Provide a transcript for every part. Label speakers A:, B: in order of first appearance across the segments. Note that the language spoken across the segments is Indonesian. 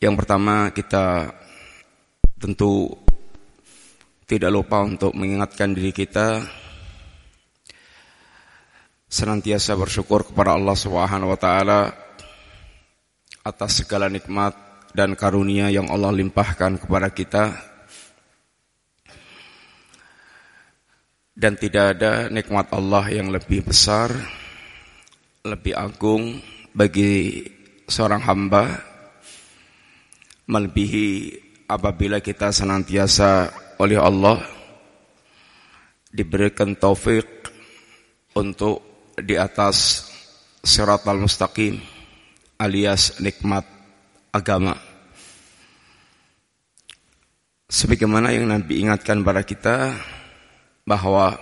A: Yang pertama kita tentu tidak lupa untuk mengingatkan diri kita senantiasa bersyukur kepada Allah Subhanahu wa taala atas segala nikmat dan karunia yang Allah limpahkan kepada kita. Dan tidak ada nikmat Allah yang lebih besar lebih agung bagi seorang hamba melebihi apabila kita senantiasa oleh Allah diberikan taufik untuk di atas siratal mustaqim alias nikmat agama. Sebagaimana yang Nabi ingatkan pada kita bahwa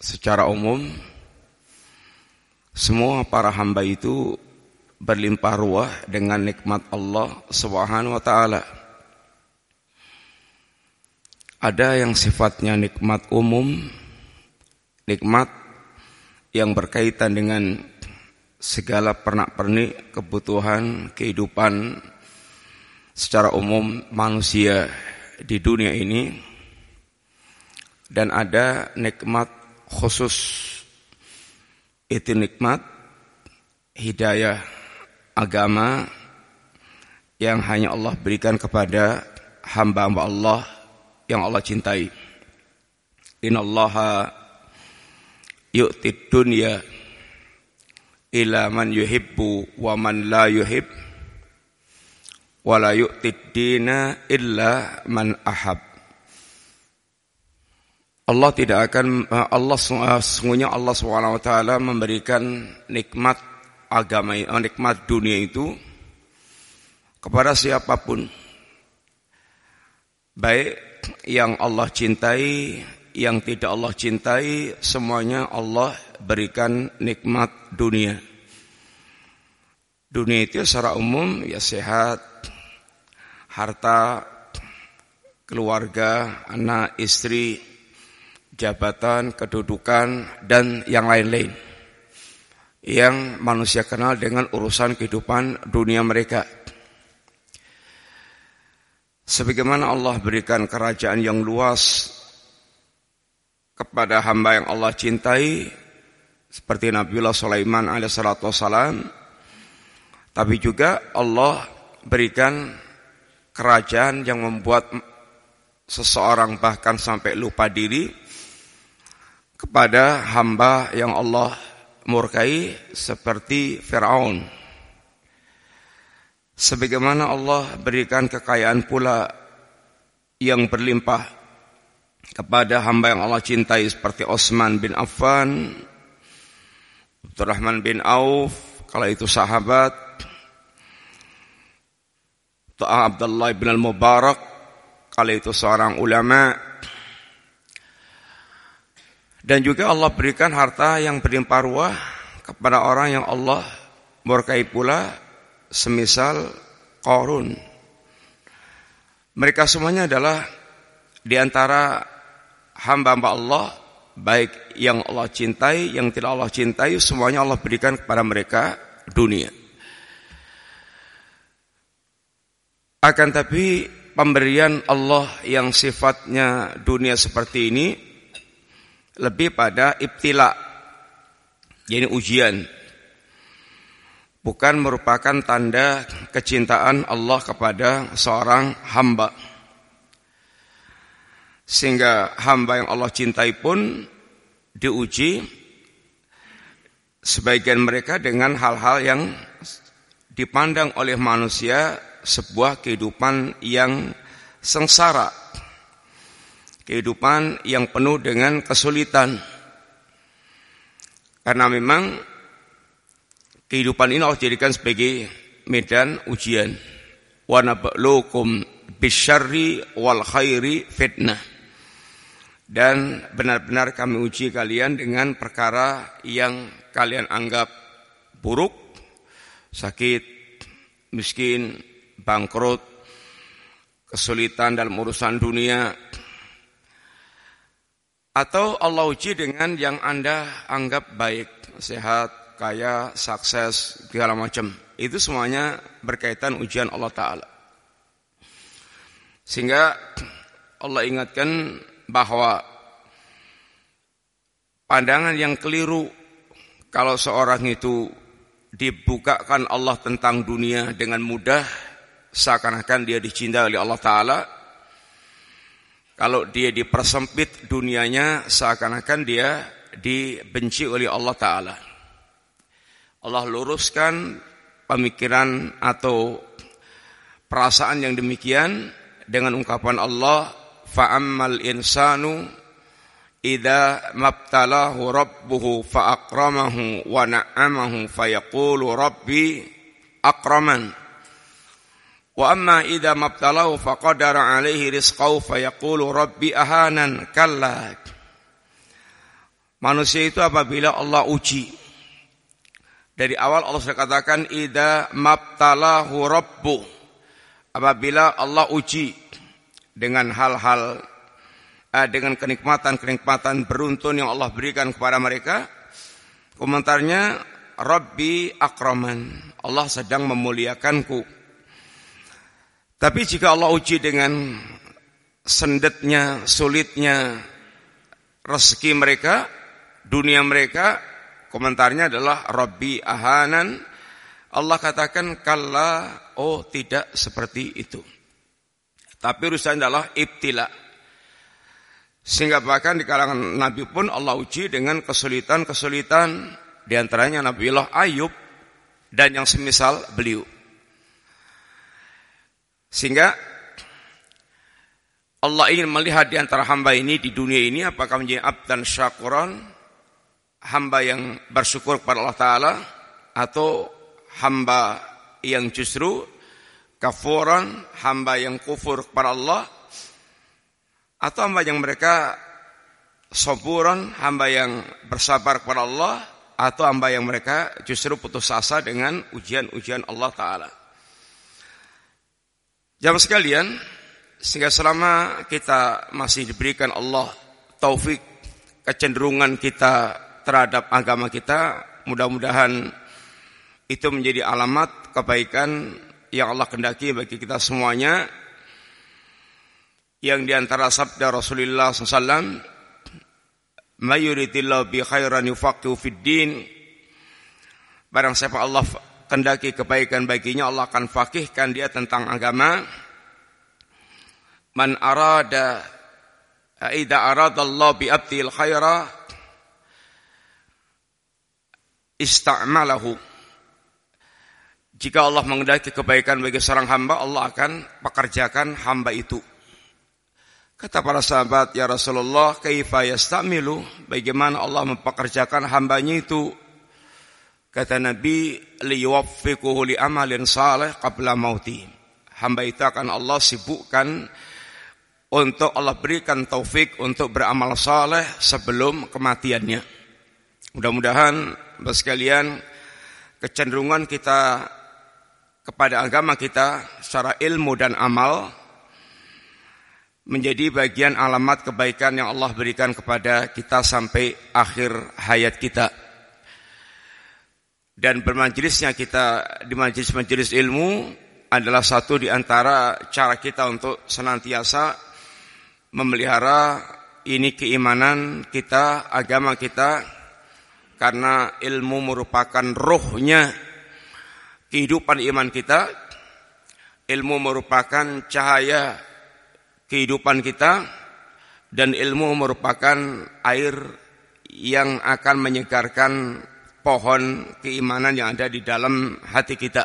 A: secara umum semua para hamba itu berlimpah ruah dengan nikmat Allah Subhanahu wa taala. Ada yang sifatnya nikmat umum, nikmat yang berkaitan dengan segala pernak-pernik kebutuhan kehidupan secara umum manusia di dunia ini. Dan ada nikmat khusus. Itu nikmat hidayah agama yang hanya Allah berikan kepada hamba-hamba Allah yang Allah cintai. Innallaha yu'tid dunya ila man yuhibbu wa man la yuhib wa la yu'tid dina illa man ahab. Allah tidak akan Allah sungguhnya Allah SWT memberikan nikmat agama nikmat dunia itu kepada siapa pun. Baik yang Allah cintai yang tidak Allah cintai semuanya Allah berikan nikmat dunia. Dunia itu secara umum ya sehat harta keluarga anak istri jabatan kedudukan dan yang lain-lain yang manusia kenal dengan urusan kehidupan dunia mereka. Sebagaimana Allah berikan kerajaan yang luas kepada hamba yang Allah cintai, seperti Nabiullah Sulaiman alaihissalam, tapi juga Allah berikan kerajaan yang membuat seseorang bahkan sampai lupa diri kepada hamba yang Allah murkai seperti Firaun. Sebagaimana Allah berikan kekayaan pula yang berlimpah kepada hamba yang Allah cintai seperti Osman bin Affan, Abdurrahman bin Auf, kalau itu sahabat, Ta'a Abdullah bin Al-Mubarak, kalau itu seorang ulama, dan juga Allah berikan harta yang berlimpah ruah kepada orang yang Allah berkahi pula semisal Korun. Mereka semuanya adalah di antara hamba-hamba Allah baik yang Allah cintai, yang tidak Allah cintai, semuanya Allah berikan kepada mereka dunia. Akan tapi pemberian Allah yang sifatnya dunia seperti ini lebih pada ibtila. Jadi ujian. Bukan merupakan tanda kecintaan Allah kepada seorang hamba. Sehingga hamba yang Allah cintai pun diuji sebagian mereka dengan hal-hal yang dipandang oleh manusia sebuah kehidupan yang sengsara kehidupan yang penuh dengan kesulitan. Karena memang kehidupan ini Allah jadikan sebagai medan ujian. Wa nabluukum bisyarri wal khairi fitnah. Dan benar-benar kami uji kalian dengan perkara yang kalian anggap buruk, sakit, miskin, bangkrut, kesulitan dalam urusan dunia, atau Allah uji dengan yang Anda anggap baik, sehat, kaya, sukses, segala macam. Itu semuanya berkaitan ujian Allah Ta'ala. Sehingga Allah ingatkan bahwa pandangan yang keliru kalau seorang itu dibukakan Allah tentang dunia dengan mudah seakan-akan dia dicinta oleh Allah Ta'ala kalau dia dipersempit dunianya seakan-akan dia dibenci oleh Allah Ta'ala. Allah luruskan pemikiran atau perasaan yang demikian dengan ungkapan Allah fa'ammal insanu idza mabtalahu rabbuhu fa'akramahu wa na'amahu fayaqulu rabbi akraman wa amma idza mabtalahu faqadara alaihi rizqahu fayaqulu rabbi ahanan kalla. Manusia itu apabila Allah uji. Dari awal Allah sudah katakan idza mabtalahu rabbuhu apabila Allah uji dengan hal-hal uh, dengan kenikmatan-kenikmatan beruntun yang Allah berikan kepada mereka komentarnya Rabbi akraman. Allah sedang memuliakanku tapi jika Allah uji dengan sendetnya sulitnya rezeki mereka dunia mereka komentarnya adalah Rabbi ahanan Allah katakan kalla oh tidak seperti itu. Tapi urusan adalah ibtila. Sehingga bahkan di kalangan Nabi pun Allah uji dengan kesulitan-kesulitan di antaranya Allah Ayub dan yang semisal beliau. Sehingga Allah ingin melihat di antara hamba ini di dunia ini apakah menjadi abdan syakuran hamba yang bersyukur kepada Allah Ta'ala atau hamba yang justru kafuran, hamba yang kufur kepada Allah, atau hamba yang mereka soburan, hamba yang bersabar kepada Allah, atau hamba yang mereka justru putus asa dengan ujian-ujian Allah Ta'ala. Jamaah sekalian, sehingga selama kita masih diberikan Allah taufik, kecenderungan kita terhadap agama kita, mudah-mudahan itu menjadi alamat kebaikan yang Allah kendaki bagi kita semuanya. Yang di antara sabda Rasulullah SAW mayuritillahu bi khairan yufaqihu fid din. Barang siapa Allah kendaki kebaikan baginya Allah akan fakihkan dia tentang agama man arada idza arada Allah bi abdil khaira ista'malahu jika Allah mengendaki kebaikan bagi seorang hamba, Allah akan pekerjakan hamba itu. Kata para sahabat, Ya Rasulullah, kaifa yastamilu? Bagaimana Allah mempekerjakan hambanya itu? Kata Nabi, liwaffiquhu li amalin salih qabla mauti. Hamba itu akan Allah sibukkan untuk Allah berikan taufik untuk beramal saleh sebelum kematiannya. Mudah-mudahan sekalian kecenderungan kita kepada agama kita secara ilmu dan amal menjadi bagian alamat kebaikan yang Allah berikan kepada kita sampai akhir hayat kita. Dan bermajelisnya kita di majelis-majelis ilmu adalah satu di antara cara kita untuk senantiasa memelihara ini keimanan kita, agama kita, karena ilmu merupakan rohnya kehidupan iman kita, ilmu merupakan cahaya kehidupan kita, dan ilmu merupakan air yang akan menyegarkan pohon keimanan yang ada di dalam hati kita.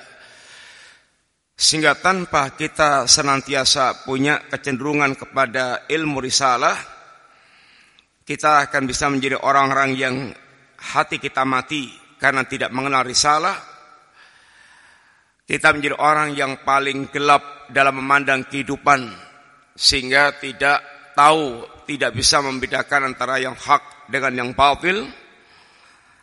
A: Sehingga tanpa kita senantiasa punya kecenderungan kepada ilmu risalah, kita akan bisa menjadi orang-orang yang hati kita mati karena tidak mengenal risalah, kita menjadi orang yang paling gelap dalam memandang kehidupan sehingga tidak tahu, tidak bisa membedakan antara yang hak dengan yang batil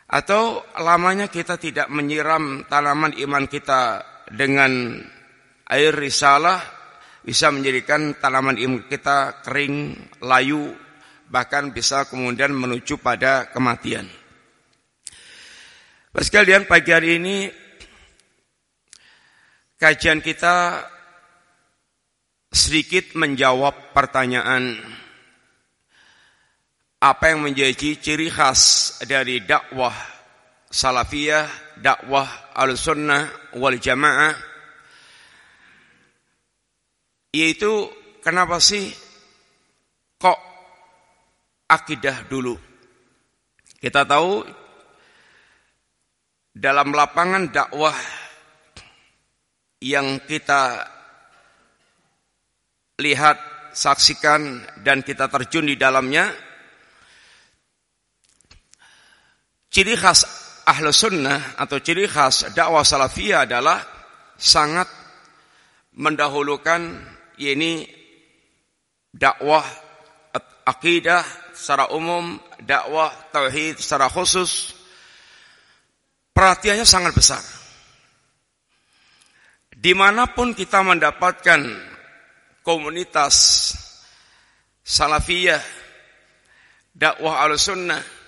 A: atau lamanya kita tidak menyiram tanaman iman kita dengan air risalah bisa menjadikan tanaman iman kita kering, layu, bahkan bisa kemudian menuju pada kematian. Sekalian pagi hari ini kajian kita sedikit menjawab pertanyaan apa yang menjadi ciri khas dari dakwah salafiyah, dakwah al-sunnah wal jamaah yaitu kenapa sih kok akidah dulu? Kita tahu dalam lapangan dakwah yang kita lihat, saksikan dan kita terjun di dalamnya ciri khas ahlu sunnah atau ciri khas dakwah salafiyah adalah sangat mendahulukan ini dakwah akidah secara umum, dakwah tauhid secara khusus perhatiannya sangat besar. Di mana pun kita mendapatkan komunitas salafiyah, dakwah al-sunnah,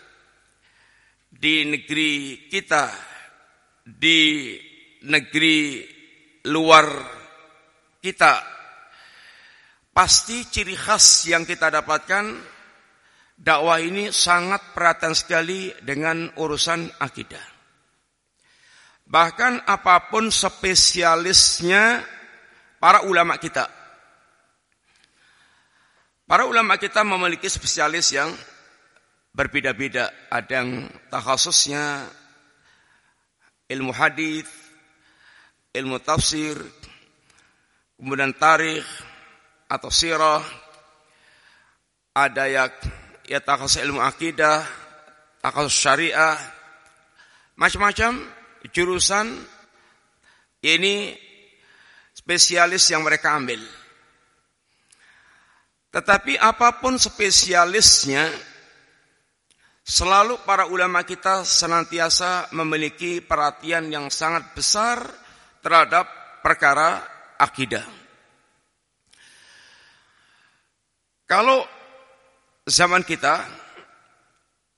A: di negeri kita, di negeri luar kita, pasti ciri khas yang kita dapatkan dakwah ini sangat perhatian sekali dengan urusan akidah. Bahkan apa pun spesialisnya para ulama kita. Para ulama kita memiliki spesialis yang berbeda-beda. Ada yang takhasusnya ilmu hadis, ilmu tafsir, kemudian tarikh atau sirah. Ada yang ya takhasus ilmu akidah, takhasus syariah, macam-macam jurusan ini spesialis yang mereka ambil. Tetapi apa pun spesialisnya, selalu para ulama kita senantiasa memiliki perhatian yang sangat besar terhadap perkara akidah. Kalau zaman kita,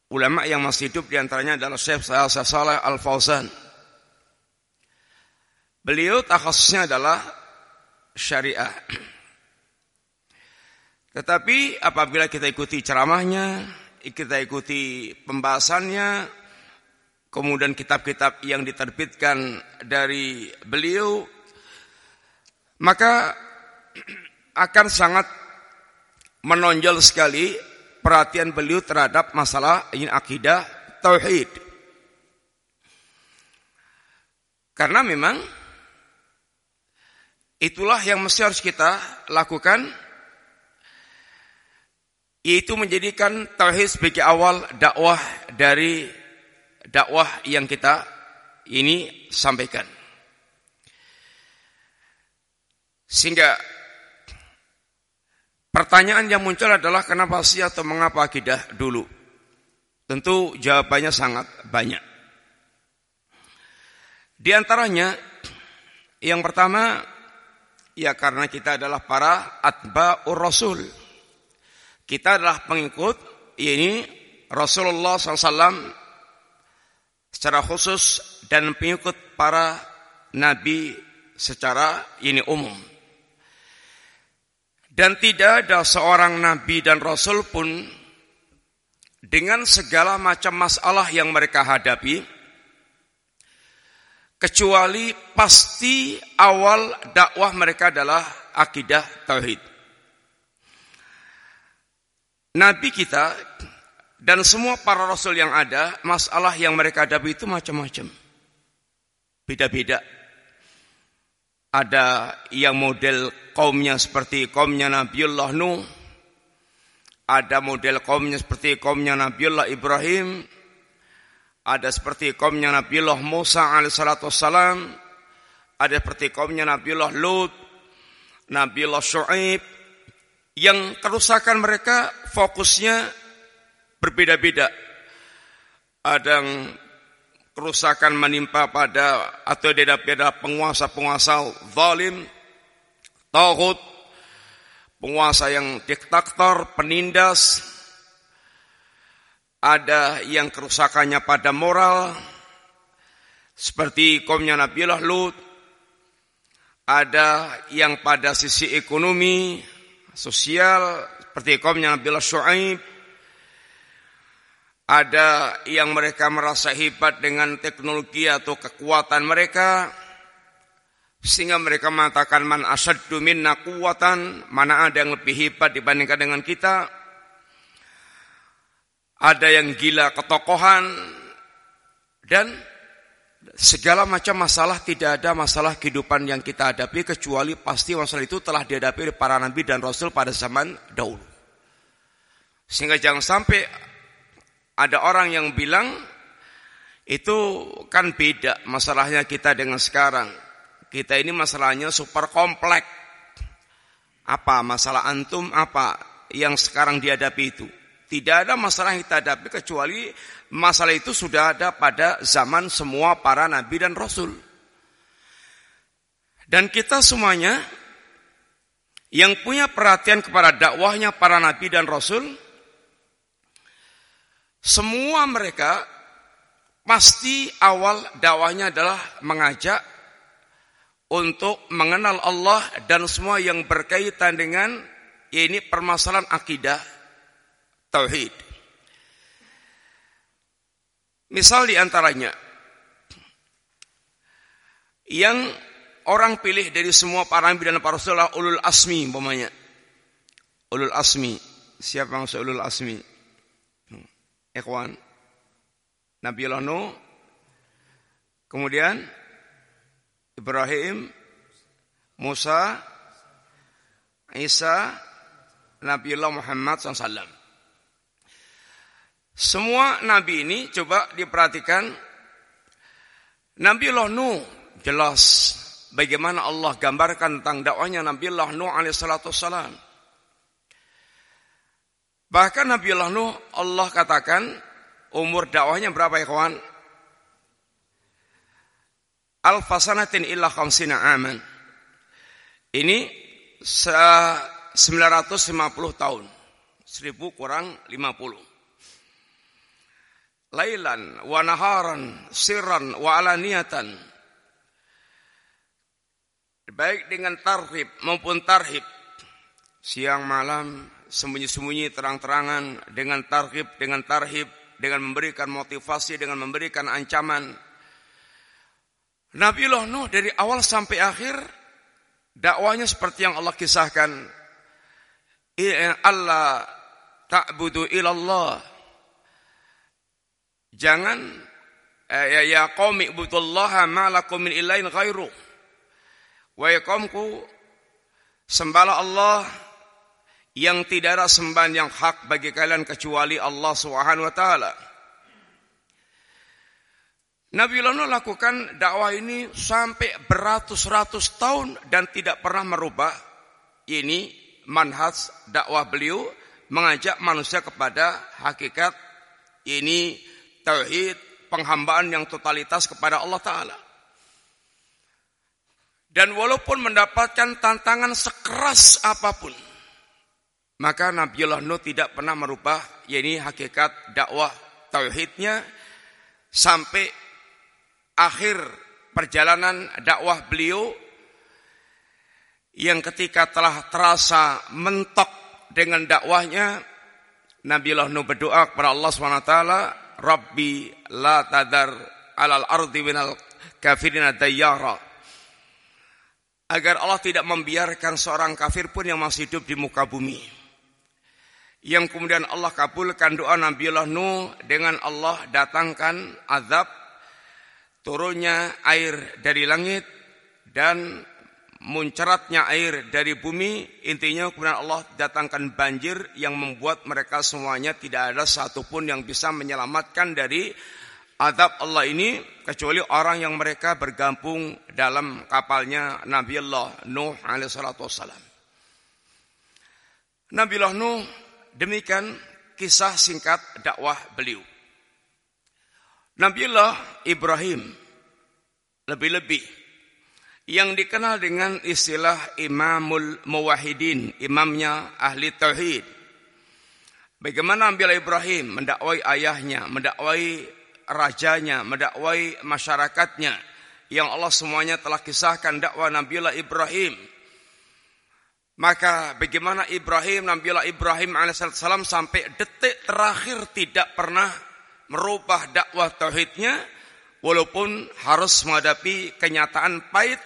A: ulama yang masih hidup di antaranya adalah Syekh Saleh Al-Fauzan. Beliau takhasusnya adalah syariah. Tetapi apabila kita ikuti ceramahnya, kita ikuti pembahasannya, kemudian kitab-kitab yang diterbitkan dari beliau, maka akan sangat menonjol sekali perhatian beliau terhadap masalah ini akidah tauhid. Karena memang Itulah yang mesti harus kita lakukan yaitu menjadikan tauhid sebagai awal dakwah dari dakwah yang kita ini sampaikan. Sehingga pertanyaan yang muncul adalah kenapa sih atau mengapa akidah dulu? Tentu jawabannya sangat banyak. Di antaranya yang pertama Ya karena kita adalah para atba'ur rasul. Kita adalah pengikut ini Rasulullah SAW secara khusus dan pengikut para nabi secara ini umum. Dan tidak ada seorang nabi dan rasul pun dengan segala macam masalah yang mereka hadapi, kecuali pasti awal dakwah mereka adalah akidah tauhid. Nabi kita dan semua para rasul yang ada, masalah yang mereka hadapi itu macam-macam. Beda-beda. Ada yang model kaumnya seperti kaumnya Nabiullah Nuh. Ada model kaumnya seperti kaumnya Nabiullah Ibrahim. Ada seperti kaumnya Nabiullah Musa wassalam. Ada seperti kaumnya Nabiullah Lut. Nabiullah Shu'aib. Yang kerusakan mereka fokusnya berbeda-beda. Ada yang kerusakan menimpa pada atau pada penguasa-penguasa zalim, tauhid, penguasa yang diktator, penindas, ada yang kerusakannya pada moral, seperti kaumnya Nabiullah Lut, ada yang pada sisi ekonomi, sosial, seperti kaumnya Nabi Shu'aib, ada yang mereka merasa hebat dengan teknologi atau kekuatan mereka, sehingga mereka mengatakan man asaddu minna kuwatan, mana ada yang lebih hebat dibandingkan dengan kita. Ada yang gila ketokohan dan segala macam masalah tidak ada masalah kehidupan yang kita hadapi kecuali pasti masalah itu telah dihadapi oleh para nabi dan rasul pada zaman dahulu. Sehingga jangan sampai ada orang yang bilang itu kan beda masalahnya kita dengan sekarang. Kita ini masalahnya super kompleks. Apa masalah antum apa yang sekarang dihadapi itu? Tidak ada masalah yang kita hadapi kecuali masalah itu sudah ada pada zaman semua para nabi dan rasul. Dan kita semuanya yang punya perhatian kepada dakwahnya para nabi dan rasul, semua mereka pasti awal dakwahnya adalah mengajak untuk mengenal Allah dan semua yang berkaitan dengan ini permasalahan akidah tauhid. Misal di antaranya yang orang pilih dari semua para nabi dan para rasul ulul asmi umpamanya. Ulul asmi. Siapa yang ulul asmi? Hmm. Ikhwan. Nabi Nuh. Kemudian Ibrahim, Musa, Isa, Nabiullah Muhammad SAW. Semua nabi ini coba diperhatikan. Nabiullah Nuh jelas bagaimana Allah gambarkan tentang dakwahnya Nabiullah Nuh alaihissalatu wassalam. Bahkan Nabiullah Nuh Allah katakan umur dakwahnya berapa ya kawan? alfasanatin illa khamsina aman. Ini 950 tahun. 1000 kurang 50. Lailan wa naharan sirran wa. Baik dengan tarhib maupun tarhib. Siang malam sembunyi-sembunyi terang-terangan dengan tarhib, dengan tarhib, dengan memberikan motivasi, dengan memberikan ancaman Nabi Nuh dari awal sampai akhir dakwanya seperti yang Allah kisahkan. Allah ta'budu ilallah. Jangan eh, ya ya qaumi ibudullaha ma lakum min ilahin ghairu. Wa qaumku sembahlah Allah yang tidak ada sembahan yang hak bagi kalian kecuali Allah Subhanahu wa taala. Nabi Nuh lakukan dakwah ini sampai beratus-ratus tahun dan tidak pernah merubah ini manhaj dakwah beliau mengajak manusia kepada hakikat ini tauhid penghambaan yang totalitas kepada Allah taala. Dan walaupun mendapatkan tantangan sekeras apa pun, maka Nabi Nuh tidak pernah merubah ini hakikat dakwah tauhidnya sampai akhir perjalanan dakwah beliau yang ketika telah terasa mentok dengan dakwahnya Nabi Nuh berdoa kepada Allah SWT Rabbi la tadar alal ardi minal kafirina dayyara. Agar Allah tidak membiarkan seorang kafir pun yang masih hidup di muka bumi. Yang kemudian Allah kabulkan doa Nabi Nuh dengan Allah datangkan azab turunnya air dari langit dan muncaratnya air dari bumi intinya kemudian Allah datangkan banjir yang membuat mereka semuanya tidak ada satupun yang bisa menyelamatkan dari adab Allah ini kecuali orang yang mereka bergabung dalam kapalnya Nabi Allah Nuh alaihissalatu wassalam Nabi Allah Nuh demikian kisah singkat dakwah beliau. Nabiullah Ibrahim lebih-lebih yang dikenal dengan istilah Imamul Muwahhidin, imamnya ahli tauhid. Bagaimana Nabi Ibrahim mendakwai ayahnya, mendakwai rajanya, mendakwai masyarakatnya yang Allah semuanya telah kisahkan dakwah Nabiullah Ibrahim. Maka bagaimana Ibrahim, Nabiullah Ibrahim alaihissalam sampai detik terakhir tidak pernah merubah dakwah tauhidnya walaupun harus menghadapi kenyataan pahit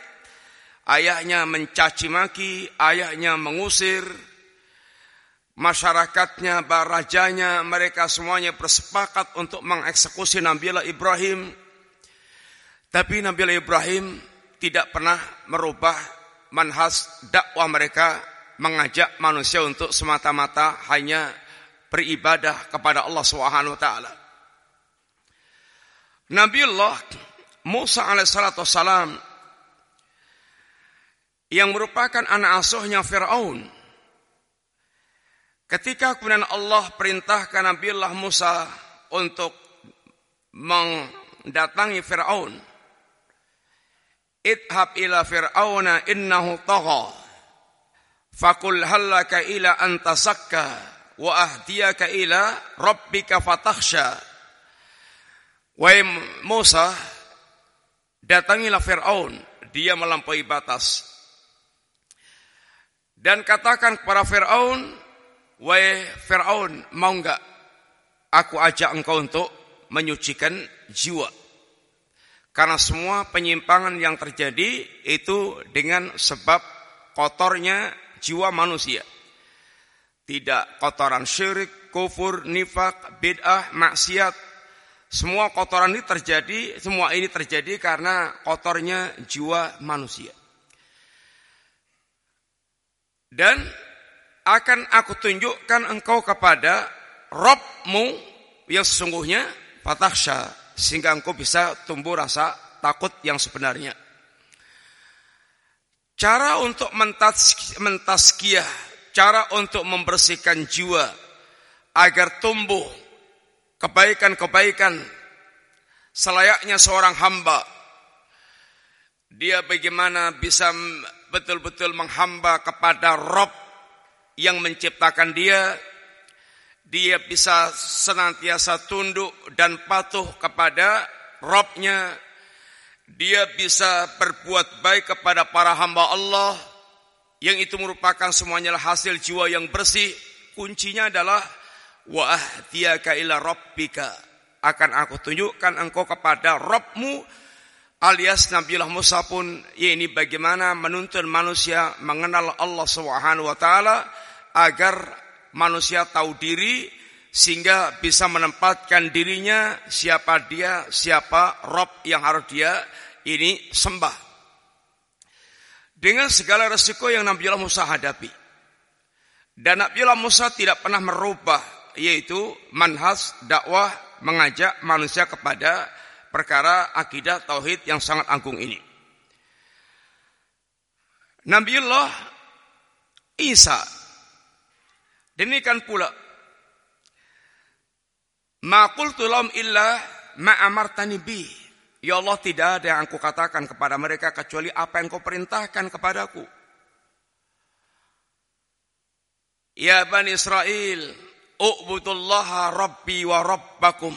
A: ayahnya mencaci maki, ayahnya mengusir, masyarakatnya, barajanya, mereka semuanya bersepakat untuk mengeksekusi Nabiullah Ibrahim. Tapi Nabiullah Ibrahim tidak pernah merubah manhas dakwah mereka mengajak manusia untuk semata-mata hanya beribadah kepada Allah Subhanahu wa taala. Nabiullah Musa alaihissalatu wassalam yang merupakan anak asuhnya Fir'aun. Ketika kemudian Allah perintahkan Nabiullah Musa untuk mendatangi Fir'aun. Idhab ila Fir'auna innahu tagha. Fakul hallaka ila antasakka wa ahdiyaka ila rabbika fatakhsha. Wahai Musa, datangilah Fir'aun, dia melampaui batas. Dan katakan kepada Fir'aun, wahai Fir'aun, mau enggak aku ajak engkau untuk menyucikan jiwa. Karena semua penyimpangan yang terjadi itu dengan sebab kotornya jiwa manusia. Tidak kotoran syirik, kufur, nifak, bid'ah, maksiat, semua kotoran ini terjadi, semua ini terjadi karena kotornya jiwa manusia. Dan akan aku tunjukkan engkau kepada Robmu yang sesungguhnya fatahsya sehingga engkau bisa tumbuh rasa takut yang sebenarnya. Cara untuk mentaskiah, cara untuk membersihkan jiwa agar tumbuh kebaikan-kebaikan selayaknya seorang hamba. Dia bagaimana bisa betul-betul menghamba kepada Rob yang menciptakan dia. Dia bisa senantiasa tunduk dan patuh kepada Robnya. Dia bisa berbuat baik kepada para hamba Allah. Yang itu merupakan semuanya hasil jiwa yang bersih. Kuncinya adalah wa ahdiyaka ila rabbika akan aku tunjukkan engkau kepada Rabbmu alias Nabiullah Musa pun ya ini bagaimana menuntun manusia mengenal Allah Subhanahu wa taala agar manusia tahu diri sehingga bisa menempatkan dirinya siapa dia, siapa Rob yang harus dia ini sembah. Dengan segala resiko yang Nabiullah Musa hadapi. Dan Nabiullah Musa tidak pernah merubah yaitu manhas dakwah mengajak manusia kepada perkara akidah tauhid yang sangat agung ini. Nabiullah Isa demikian pula Ma qultu lahum illa ma bi. Ya Allah tidak ada yang aku katakan kepada mereka kecuali apa yang kau perintahkan kepadaku. Ya Bani Israel, U'budullaha rabbi wa rabbakum.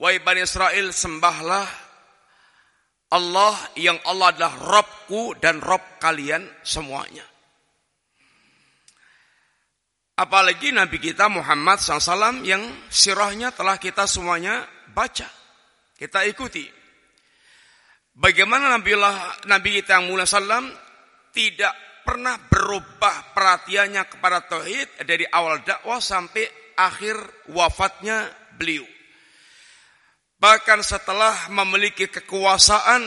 A: Wahai Bani Israel, sembahlah Allah yang Allah adalah Robku dan Rob kalian semuanya. Apalagi Nabi kita Muhammad SAW yang sirahnya telah kita semuanya baca. Kita ikuti. Bagaimana Nabi, Nabi kita yang mulia SAW tidak pernah berubah perhatiannya kepada tauhid dari awal dakwah sampai akhir wafatnya beliau. Bahkan setelah memiliki kekuasaan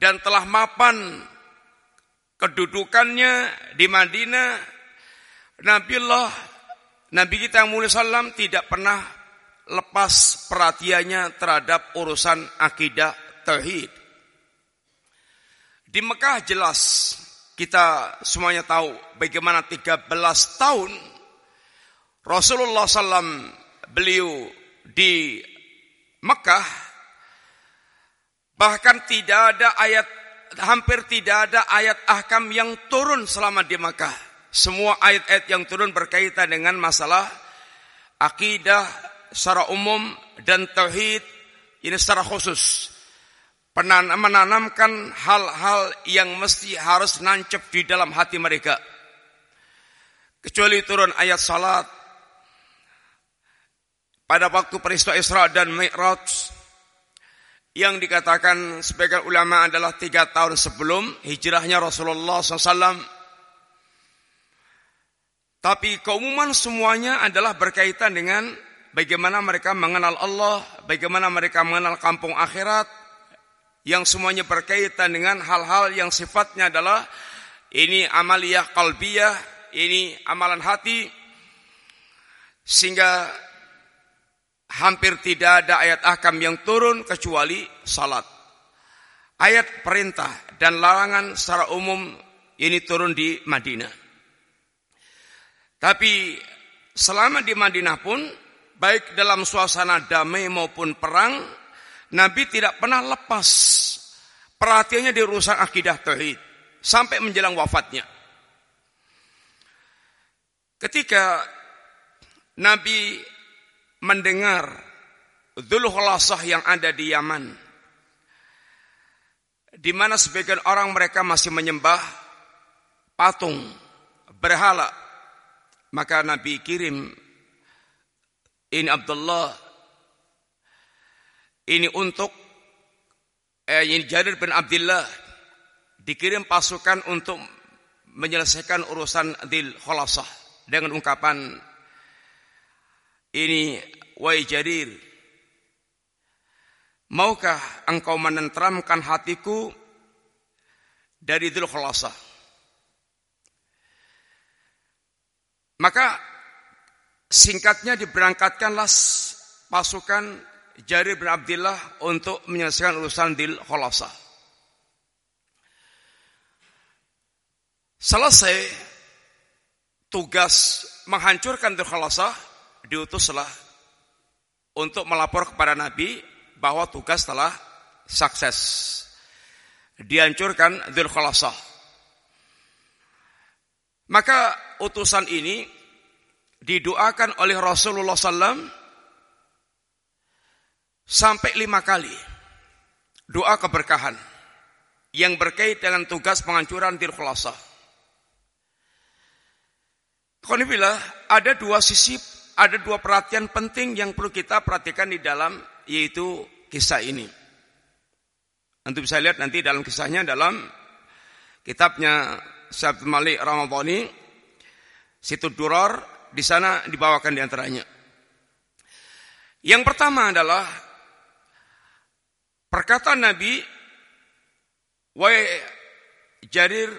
A: dan telah mapan kedudukannya di Madinah, Nabiullah Nabi kita yang mulia salam tidak pernah lepas perhatiannya terhadap urusan akidah tauhid. Di Mekah jelas kita semuanya tahu bagaimana 13 tahun Rasulullah SAW beliau di Mekah bahkan tidak ada ayat hampir tidak ada ayat ahkam yang turun selama di Mekah. Semua ayat-ayat yang turun berkaitan dengan masalah akidah secara umum dan tauhid ini secara khusus. menanamkan hal-hal yang mesti harus nancep di dalam hati mereka. Kecuali turun ayat salat pada waktu peristiwa Isra dan Mi'raj yang dikatakan sebagian ulama adalah tiga tahun sebelum hijrahnya Rasulullah SAW. Tapi keumuman semuanya adalah berkaitan dengan bagaimana mereka mengenal Allah, bagaimana mereka mengenal kampung akhirat, yang semuanya berkaitan dengan hal-hal yang sifatnya adalah ini amaliyah kalbiyah, ini amalan hati, sehingga hampir tidak ada ayat ahkam yang turun kecuali salat. Ayat perintah dan larangan secara umum ini turun di Madinah. Tapi selama di Madinah pun baik dalam suasana damai maupun perang Nabi tidak pernah lepas perhatiannya di urusan akidah tauhid sampai menjelang wafatnya. Ketika Nabi mendengar Dzulkhulasah yang ada di Yaman di mana sebagian orang mereka masih menyembah patung berhala. Maka Nabi kirim ini Abdullah ini untuk eh, ini Jarir bin Abdullah dikirim pasukan untuk menyelesaikan urusan Dzul Khulasah dengan ungkapan ini wahai Jarir, maukah engkau menenteramkan hatiku dari Dhul Khulasah? Maka singkatnya diberangkatkanlah pasukan Jarir bin Abdullah untuk menyelesaikan urusan Dhul Khulasah. Selesai tugas menghancurkan Dhul Khulasah, diutuslah untuk melapor kepada Nabi bahwa tugas telah sukses. Dihancurkan Dhul. Maka utusan ini didoakan oleh Rasulullah SAW sampai lima kali. Doa keberkahan yang berkait dengan tugas penghancuran Dhul. Konfirmlah ada dua sisi ada dua perhatian penting yang perlu kita perhatikan di dalam yaitu kisah ini. Nanti bisa lihat nanti dalam kisahnya dalam kitabnya Syabd Malik Ramadhani situ Duror di sana dibawakan di antaranya. Yang pertama adalah perkataan Nabi, "Wahai Jarir,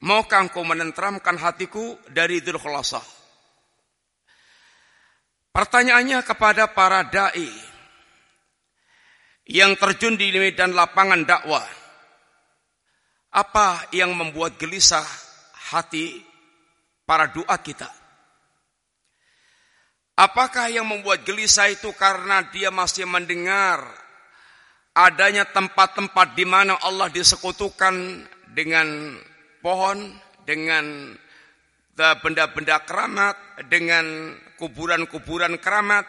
A: maukah engkau menenteramkan hatiku dari Dzul Pertanyaannya kepada para dai yang terjun di medan lapangan dakwah. Apa yang membuat gelisah hati para doa kita? Apakah yang membuat gelisah itu karena dia masih mendengar adanya tempat-tempat di mana Allah disekutukan dengan pohon, dengan benda-benda keramat, dengan kuburan-kuburan keramat,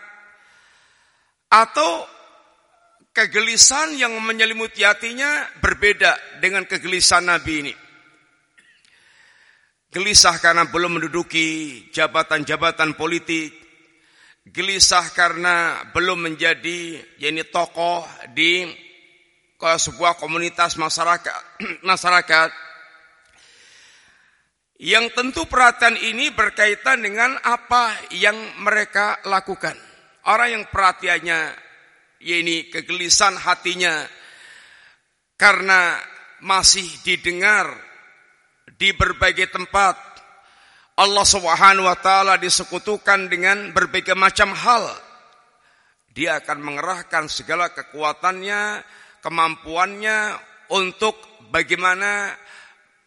A: atau kegelisahan yang menyelimuti hatinya berbeda dengan kegelisahan Nabi ini. Gelisah karena belum menduduki jabatan-jabatan politik, gelisah karena belum menjadi yakni tokoh di sebuah komunitas masyarakat masyarakat yang tentu perhatian ini berkaitan dengan apa yang mereka lakukan. Orang yang perhatiannya ya ini kegelisahan hatinya karena masih didengar di berbagai tempat Allah Subhanahu wa taala disekutukan dengan berbagai macam hal. Dia akan mengerahkan segala kekuatannya, kemampuannya untuk bagaimana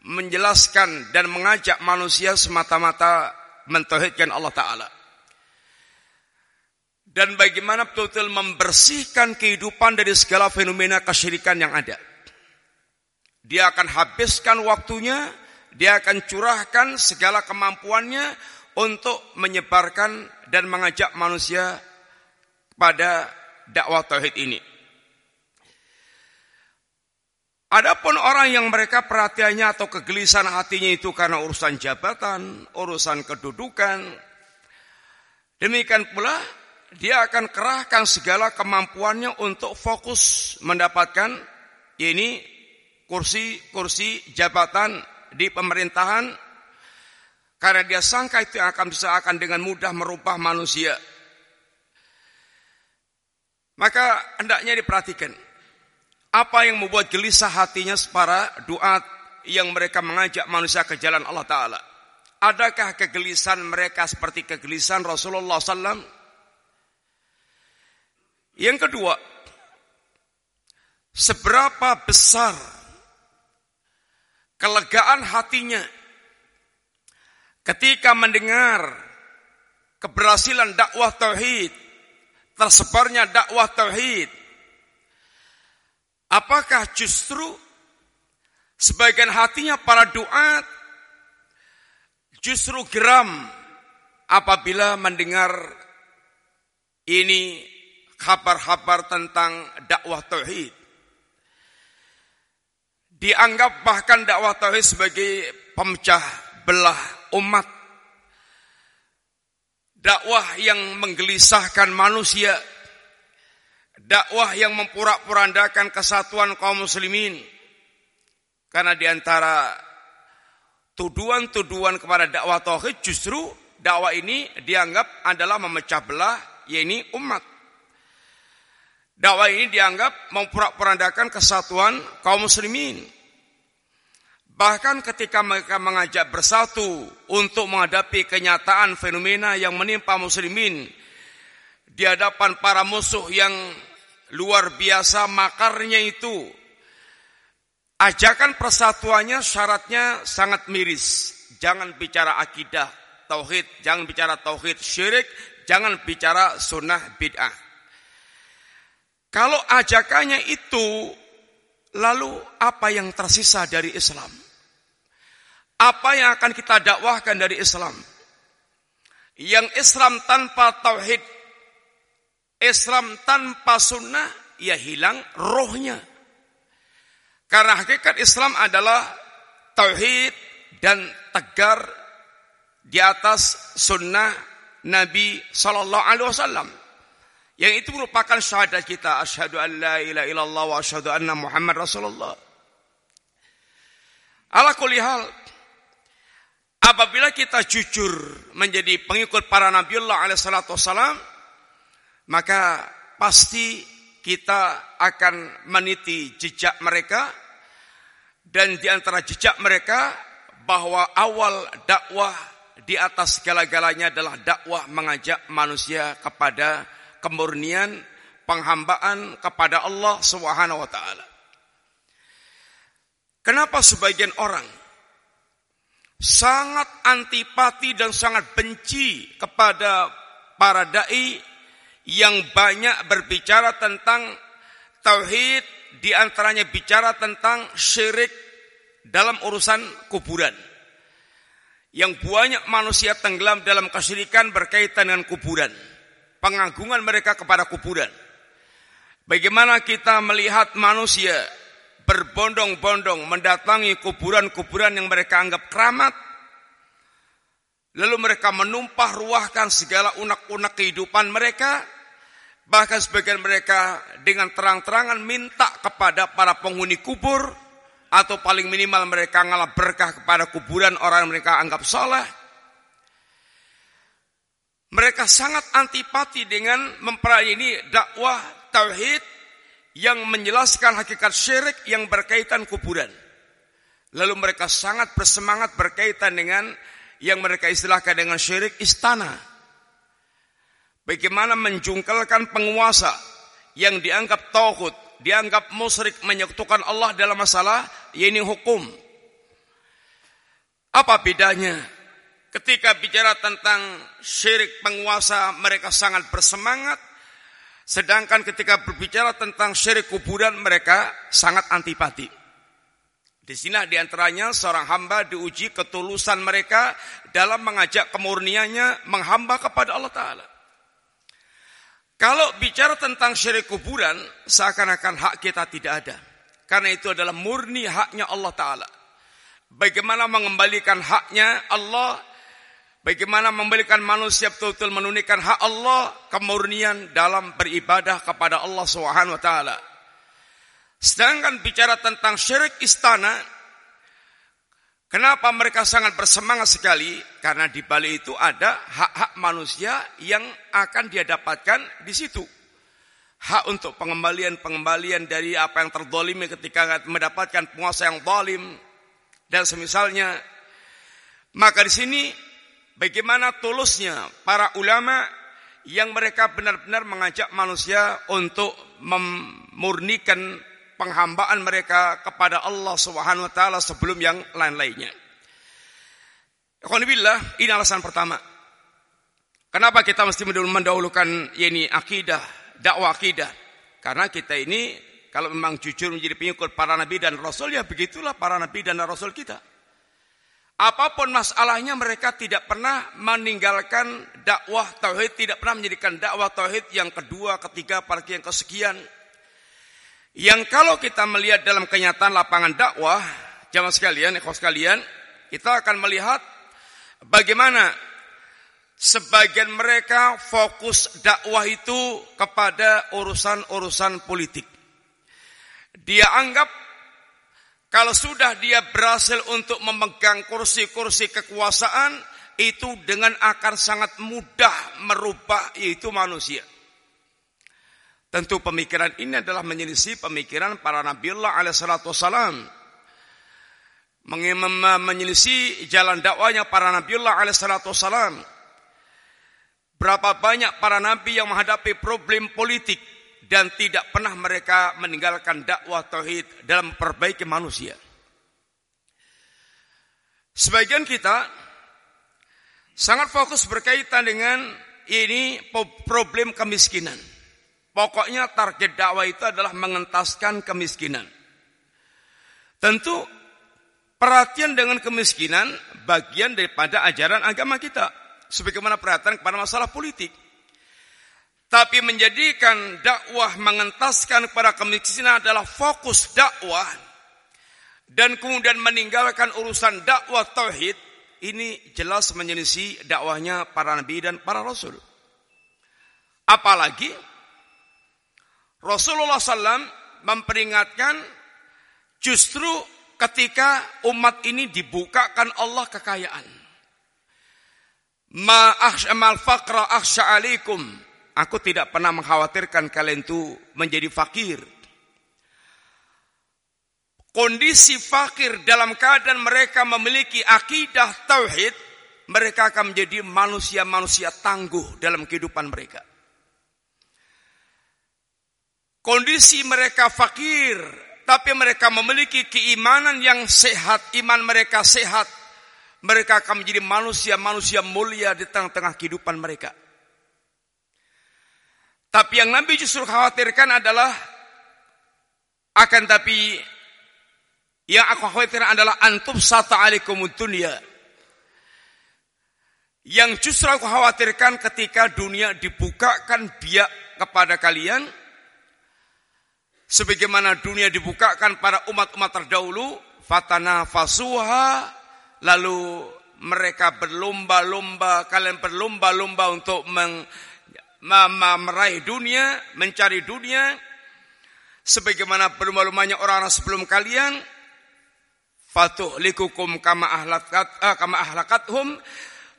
A: menjelaskan dan mengajak manusia semata-mata mentauhidkan Allah Ta'ala. Dan bagaimana betul-betul membersihkan kehidupan dari segala fenomena kesyirikan yang ada. Dia akan habiskan waktunya, dia akan curahkan segala kemampuannya untuk menyebarkan dan mengajak manusia pada dakwah tauhid ini. Adapun orang yang mereka perhatiannya atau kegelisahan hatinya itu karena urusan jabatan, urusan kedudukan, demikian pula dia akan kerahkan segala kemampuannya untuk fokus mendapatkan ini kursi-kursi jabatan di pemerintahan. Karena dia sangka itu akan bisa akan dengan mudah merubah manusia. Maka hendaknya diperhatikan apa yang membuat gelisah hatinya para doa yang mereka mengajak manusia ke jalan Allah Ta'ala? Adakah kegelisahan mereka seperti kegelisahan Rasulullah SAW? Yang kedua, seberapa besar kelegaan hatinya ketika mendengar keberhasilan dakwah tauhid, tersebarnya dakwah tauhid, Apakah justru sebagian hatinya para doa justru geram apabila mendengar ini kabar-kabar tentang dakwah tauhid. Dianggap bahkan dakwah tauhid sebagai pemecah belah umat. Dakwah yang menggelisahkan manusia dakwah yang mempurak-purandakan kesatuan kaum muslimin. Karena di antara tuduhan-tuduhan kepada dakwah tauhid justru dakwah ini dianggap adalah memecah belah yaitu umat. Dakwah ini dianggap mempurak-purandakan kesatuan kaum muslimin. Bahkan ketika mereka mengajak bersatu untuk menghadapi kenyataan fenomena yang menimpa muslimin di hadapan para musuh yang luar biasa makarnya itu. Ajakan persatuannya syaratnya sangat miris. Jangan bicara akidah, tauhid, jangan bicara tauhid syirik, jangan bicara sunnah bid'ah. Kalau ajakannya itu, lalu apa yang tersisa dari Islam? Apa yang akan kita dakwahkan dari Islam? Yang Islam tanpa tauhid Islam tanpa sunnah, ya hilang rohnya. Karena hakikat Islam adalah tauhid dan tegar di atas sunnah Nabi Sallallahu Alaihi Wasallam. Yang itu merupakan syahadat kita. Asyhadu an la ilaha illallah wa asyhadu anna Muhammad Rasulullah. Ala kulihal, apabila kita jujur menjadi pengikut para Nabiullah alaihi salatu wasallam, maka pasti kita akan meniti jejak mereka dan di antara jejak mereka bahwa awal dakwah di atas segala-galanya adalah dakwah mengajak manusia kepada kemurnian penghambaan kepada Allah Subhanahu wa taala. Kenapa sebagian orang sangat antipati dan sangat benci kepada para dai yang banyak berbicara tentang tauhid, di antaranya bicara tentang syirik dalam urusan kuburan. Yang banyak manusia tenggelam dalam kesyirikan berkaitan dengan kuburan. Pengagungan mereka kepada kuburan. Bagaimana kita melihat manusia berbondong-bondong mendatangi kuburan-kuburan yang mereka anggap keramat. Lalu mereka menumpah ruahkan segala unak-unak kehidupan mereka Bahkan sebagian mereka dengan terang-terangan minta kepada para penghuni kubur atau paling minimal mereka ngalah berkah kepada kuburan orang yang mereka anggap salah. Mereka sangat antipati dengan mempelajari ini dakwah tauhid yang menjelaskan hakikat syirik yang berkaitan kuburan. Lalu mereka sangat bersemangat berkaitan dengan yang mereka istilahkan dengan syirik istana. Bagaimana menjungkelkan penguasa yang dianggap tauhid, dianggap musyrik menyekutukan Allah dalam masalah ini hukum. Apa bedanya? Ketika bicara tentang syirik penguasa mereka sangat bersemangat, sedangkan ketika berbicara tentang syirik kuburan mereka sangat antipati. Di sini di antaranya seorang hamba diuji ketulusan mereka dalam mengajak kemurniannya menghamba kepada Allah Ta'ala. Kalau bicara tentang syirik kuburan, seakan-akan hak kita tidak ada. Karena itu adalah murni haknya Allah Ta'ala. Bagaimana mengembalikan haknya Allah, bagaimana memberikan manusia betul-betul menunaikan hak Allah, kemurnian dalam beribadah kepada Allah Subhanahu wa taala. Sedangkan bicara tentang syirik istana, kenapa mereka sangat bersemangat sekali? Karena di balik itu ada hak-hak manusia yang akan dia dapatkan di situ hak untuk pengembalian-pengembalian dari apa yang terdolimi ketika mendapatkan penguasa yang zalim dan semisalnya. Maka di sini bagaimana tulusnya para ulama yang mereka benar-benar mengajak manusia untuk memurnikan penghambaan mereka kepada Allah Subhanahu wa taala sebelum yang lain-lainnya. Alhamdulillah, ini alasan pertama. Kenapa kita mesti mendahulukan ini akidah dakwah akidah. Karena kita ini kalau memang jujur menjadi pengikut para nabi dan rasul ya begitulah para nabi dan rasul kita. Apa pun masalahnya mereka tidak pernah meninggalkan dakwah tauhid, tidak pernah menjadikan dakwah tauhid yang kedua, ketiga, apalagi yang kesekian. Yang kalau kita melihat dalam kenyataan lapangan dakwah, jamaah sekalian, ikhwas sekalian, kita akan melihat bagaimana Sebagian mereka fokus dakwah itu kepada urusan-urusan politik. Dia anggap kalau sudah dia berhasil untuk memegang kursi-kursi kekuasaan, itu dengan akan sangat mudah merubah yaitu manusia. Tentu pemikiran ini adalah menyelisih pemikiran para Nabiullah alaihissalatu wassalam. Menyelisih jalan dakwanya para Nabiullah alaihissalatu wassalam Berapa banyak para nabi yang menghadapi problem politik dan tidak pernah mereka meninggalkan dakwah tauhid dalam memperbaiki manusia. Sebagian kita sangat fokus berkaitan dengan ini problem kemiskinan. Pokoknya target dakwah itu adalah mengentaskan kemiskinan. Tentu perhatian dengan kemiskinan bagian daripada ajaran agama kita sebagaimana perhatian kepada masalah politik. Tapi menjadikan dakwah mengentaskan kepada kemiskinan adalah fokus dakwah dan kemudian meninggalkan urusan dakwah tauhid ini jelas menyelisih dakwahnya para nabi dan para rasul. Apalagi Rasulullah SAW memperingatkan justru ketika umat ini dibukakan Allah kekayaan. Ma faqra. Aku tidak pernah mengkhawatirkan kalian itu menjadi fakir. Kondisi fakir dalam keadaan mereka memiliki akidah tauhid, mereka akan menjadi manusia-manusia tangguh dalam kehidupan mereka. Kondisi mereka fakir, tapi mereka memiliki keimanan yang sehat, iman mereka sehat, mereka akan menjadi manusia-manusia mulia di tengah-tengah kehidupan mereka. Tapi yang Nabi justru khawatirkan adalah akan tapi yang aku khawatirkan adalah antum sata alaikum dunia. Yang justru aku khawatirkan ketika dunia dibukakan biak kepada kalian, sebagaimana dunia dibukakan pada umat-umat terdahulu, fatana fasuha lalu mereka berlomba-lomba, kalian berlomba-lomba untuk meng, meraih dunia, mencari dunia, sebagaimana berlomba-lombanya orang-orang sebelum kalian, fatuh likukum kama ahlakat eh, kama ahlakathum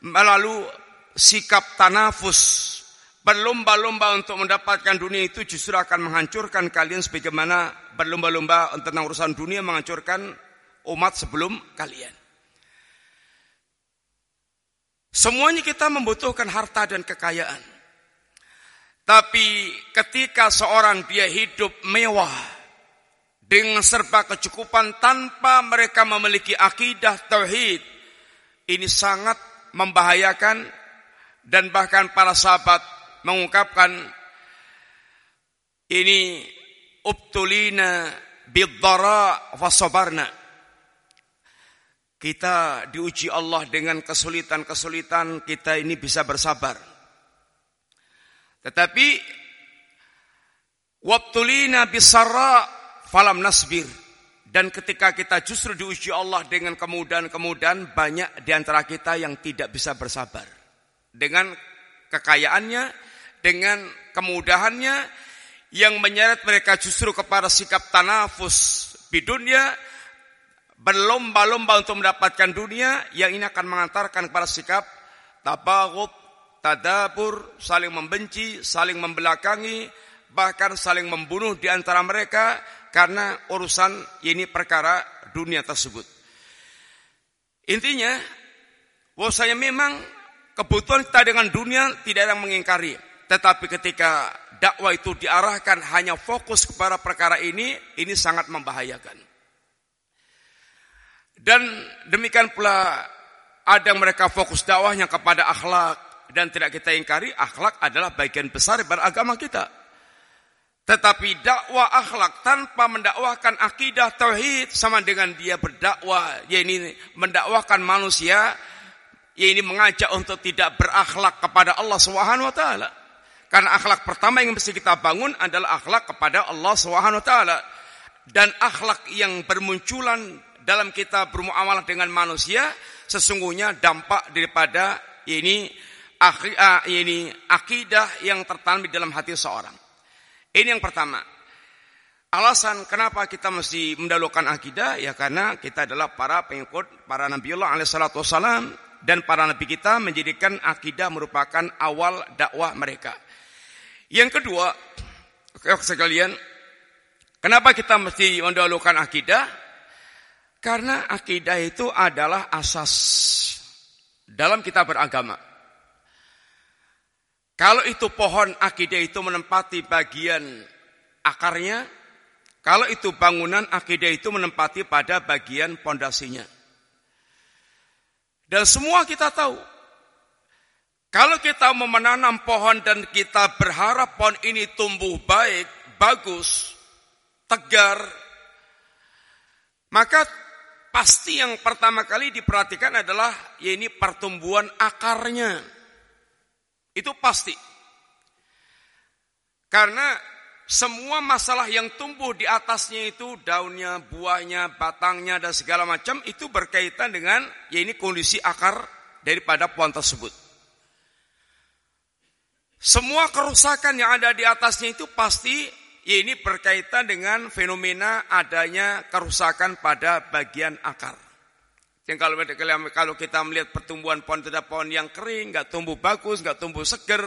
A: melalui sikap tanafus berlomba-lomba untuk mendapatkan dunia itu justru akan menghancurkan kalian sebagaimana berlomba-lomba tentang urusan dunia menghancurkan umat sebelum kalian. Semuanya kita membutuhkan harta dan kekayaan. Tapi ketika seorang dia hidup mewah dengan serba kecukupan tanpa mereka memiliki akidah tauhid, ini sangat membahayakan dan bahkan para sahabat mengungkapkan ini ubtulina biddara fasabarna kita diuji Allah dengan kesulitan-kesulitan, kita ini bisa bersabar. Tetapi wabtulina bisara falam nasbir. Dan ketika kita justru diuji Allah dengan kemudahan-kemudahan, banyak di antara kita yang tidak bisa bersabar. Dengan kekayaannya, dengan kemudahannya, yang menyeret mereka justru kepada sikap tanafus di dunia, berlomba-lomba untuk mendapatkan dunia, yang ini akan mengantarkan kepada sikap tabagut, tadabur, saling membenci, saling membelakangi, bahkan saling membunuh di antara mereka, karena urusan ini perkara dunia tersebut. Intinya, bahwasanya memang kebutuhan kita dengan dunia tidak ada yang mengingkari. Tetapi ketika dakwah itu diarahkan hanya fokus kepada perkara ini, ini sangat membahayakan. Dan demikian pula ada mereka fokus dakwahnya kepada akhlak dan tidak kita ingkari akhlak adalah bagian besar beragama kita. Tetapi dakwah akhlak tanpa mendakwahkan akidah tauhid sama dengan dia berdakwah, yakni mendakwahkan manusia, yakni mengajak untuk tidak berakhlak kepada Allah Subhanahu wa taala. Karena akhlak pertama yang mesti kita bangun adalah akhlak kepada Allah Subhanahu taala. Dan akhlak yang bermunculan dalam kita bermuamalah dengan manusia sesungguhnya dampak daripada ini ini akidah yang tertanam di dalam hati seorang. Ini yang pertama. Alasan kenapa kita mesti mendahulukan akidah ya karena kita adalah para pengikut para Nabiullah alaihissalatu wassalam dan para nabi kita menjadikan akidah merupakan awal dakwah mereka. Yang kedua, sekalian, kenapa kita mesti mendahulukan akidah? Karena akidah itu adalah asas dalam kita beragama. Kalau itu pohon akidah itu menempati bagian akarnya, kalau itu bangunan akidah itu menempati pada bagian pondasinya. Dan semua kita tahu, kalau kita mau menanam pohon dan kita berharap pohon ini tumbuh baik, bagus, tegar, maka pasti yang pertama kali diperhatikan adalah ya ini pertumbuhan akarnya. Itu pasti. Karena semua masalah yang tumbuh di atasnya itu daunnya, buahnya, batangnya dan segala macam itu berkaitan dengan ya ini kondisi akar daripada pohon tersebut. Semua kerusakan yang ada di atasnya itu pasti ya ini berkaitan dengan fenomena adanya kerusakan pada bagian akar. Yang kalau kalau kita melihat pertumbuhan pohon tidak pohon yang kering, nggak tumbuh bagus, nggak tumbuh seger,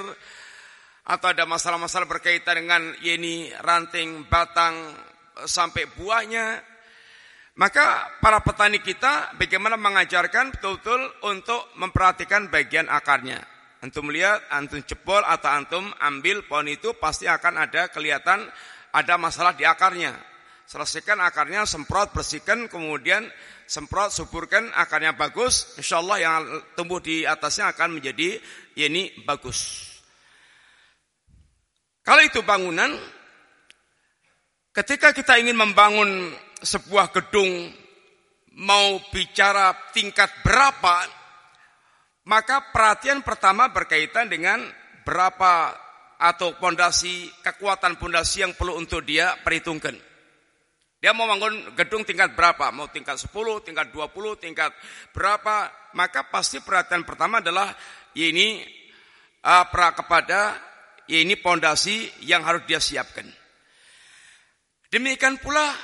A: atau ada masalah-masalah berkaitan dengan ini ranting, batang sampai buahnya, maka para petani kita bagaimana mengajarkan betul-betul untuk memperhatikan bagian akarnya. Antum lihat, antum cepol atau antum ambil pohon itu pasti akan ada kelihatan ada masalah di akarnya. Selesaikan akarnya, semprot, bersihkan, kemudian semprot, suburkan, akarnya bagus, insya Allah yang tumbuh di atasnya akan menjadi ya ini bagus. Kalau itu bangunan, ketika kita ingin membangun sebuah gedung, mau bicara tingkat berapa, maka perhatian pertama berkaitan dengan berapa atau pondasi, kekuatan pondasi yang perlu untuk dia perhitungkan. Dia mau bangun gedung tingkat berapa? Mau tingkat 10, tingkat 20, tingkat berapa? Maka pasti perhatian pertama adalah ini uh, pra kepada ini pondasi yang harus dia siapkan. Demikian pula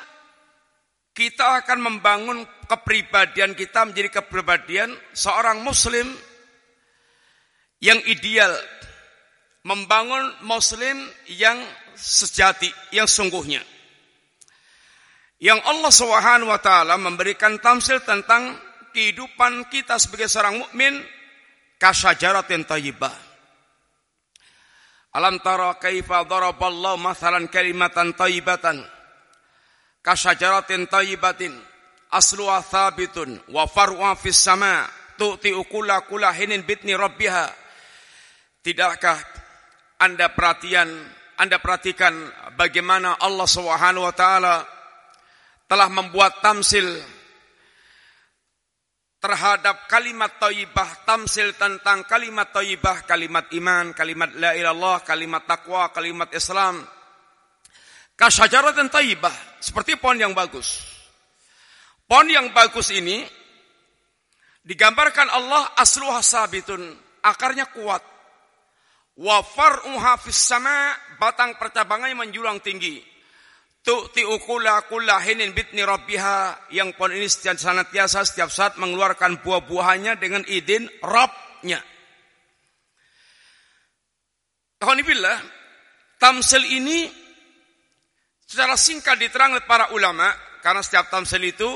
A: kita akan membangun kepribadian kita menjadi kepribadian seorang muslim yang ideal. Membangun muslim yang sejati, yang sungguhnya. Yang Allah Subhanahu wa taala memberikan tamsil tentang kehidupan kita sebagai seorang mukmin kasyajaratin thayyibah. Alam tara kaifa daraballahu mathalan kalimatan thayyibatan kasyajaratin thayyibatin asluha thabitun wa far'uha fis sama tu'ti ukula kula hinin bitni rabbiha. Tidakkah Anda perhatian Anda perhatikan bagaimana Allah Subhanahu wa taala telah membuat tamsil terhadap kalimat taibah, tamsil tentang kalimat taibah, kalimat iman, kalimat la ilallah, kalimat takwa, kalimat Islam. dan taibah, seperti pohon yang bagus. Pohon yang bagus ini digambarkan Allah asluha sabitun, akarnya kuat. Wa far'uha fis sama, batang percabangannya menjulang tinggi. Tu'ti ukula kullahinin bitni rabbiha, yang pohon ini setiap senantiasa setiap saat mengeluarkan buah-buahannya dengan izin Rabbnya. Alhamdulillah, tamsil ini secara singkat diterang oleh para ulama karena setiap tamsil itu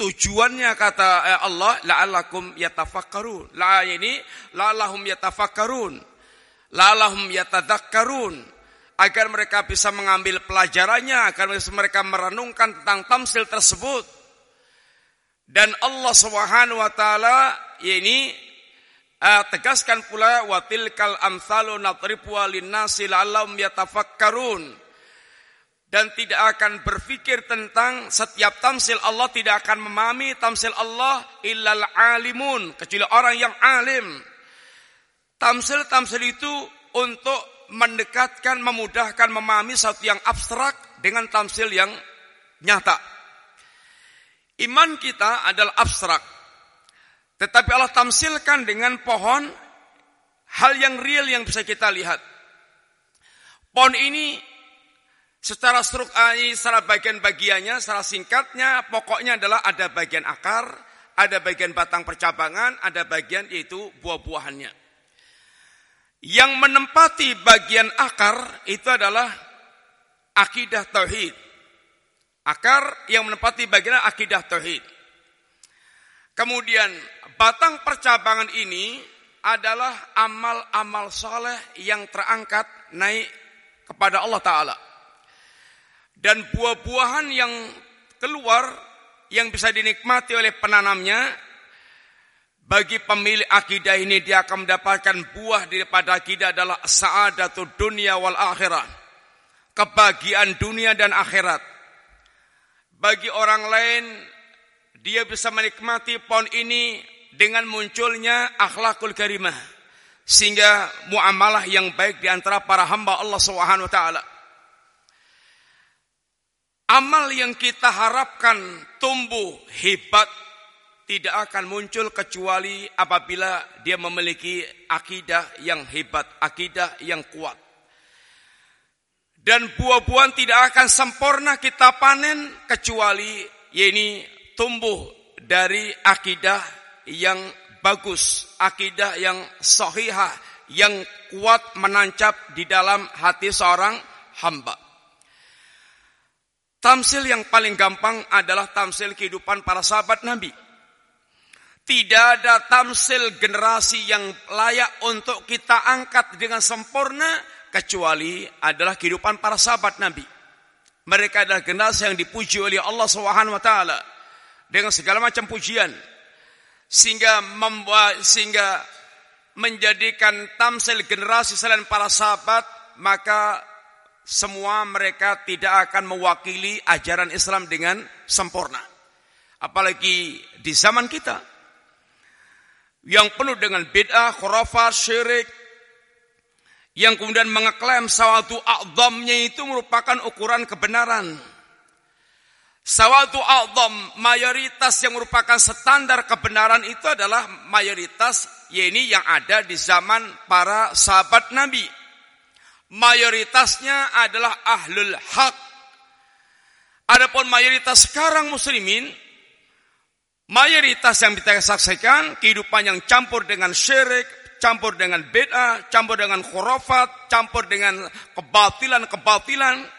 A: tujuannya kata eh, Allah la'allakum yatafakkarun. La ini la'allahum yatafakkarun. La'allahum yatadakkarun agar mereka bisa mengambil pelajarannya, agar mereka merenungkan tentang tamsil tersebut. Dan Allah Subhanahu wa taala ini Uh, tegaskan pula wa tilkal amsalu nadribu linnasi la'allahum yatafakkarun. Dan tidak akan berpikir tentang setiap tamsil Allah tidak akan memahami tamsil Allah illal alimun kecuali orang yang alim. Tamsil-tamsil itu untuk mendekatkan, memudahkan memahami satu yang abstrak dengan tamsil yang nyata. Iman kita adalah abstrak. Tetapi Allah tamsilkan dengan pohon hal yang real yang bisa kita lihat. Pohon ini secara struk secara bagian bagiannya, secara singkatnya, pokoknya adalah ada bagian akar, ada bagian batang percabangan, ada bagian yaitu buah-buahannya. Yang menempati bagian akar itu adalah akidah tauhid. Akar yang menempati bagian akidah tauhid. Kemudian batang percabangan ini adalah amal-amal soleh yang terangkat naik kepada Allah Ta'ala. Dan buah-buahan yang keluar yang bisa dinikmati oleh penanamnya, bagi pemilik akidah ini dia akan mendapatkan buah daripada akidah adalah sa'adatul dunia wal akhirat. Kebahagiaan dunia dan akhirat. Bagi orang lain, dia bisa menikmati pohon ini dengan munculnya akhlakul karimah sehingga muamalah yang baik di antara para hamba Allah Subhanahu wa taala. Amal yang kita harapkan tumbuh hebat tidak akan muncul kecuali apabila dia memiliki akidah yang hebat, akidah yang kuat. Dan buah-buahan tidak akan sempurna kita panen kecuali ini tumbuh dari akidah yang bagus, akidah yang sahihah, yang kuat menancap di dalam hati seorang hamba. Tamsil yang paling gampang adalah tamsil kehidupan para sahabat Nabi. Tidak ada tamsil generasi yang layak untuk kita angkat dengan sempurna kecuali adalah kehidupan para sahabat Nabi. Mereka adalah generasi yang dipuji oleh Allah Subhanahu wa taala dengan segala macam pujian sehingga membuat sehingga menjadikan tamsil generasi selain para sahabat maka semua mereka tidak akan mewakili ajaran Islam dengan sempurna apalagi di zaman kita yang penuh dengan bid'ah, khurafat, syirik yang kemudian mengeklaim sawatu a'dhamnya itu merupakan ukuran kebenaran Sawatu a'zam, mayoritas yang merupakan standar kebenaran itu adalah mayoritas yaitu yang ada di zaman para sahabat Nabi. Mayoritasnya adalah ahlul hak. Adapun mayoritas sekarang muslimin, mayoritas yang kita saksikan kehidupan yang campur dengan syirik, campur dengan bid'ah, campur dengan khurafat, campur dengan kebatilan-kebatilan,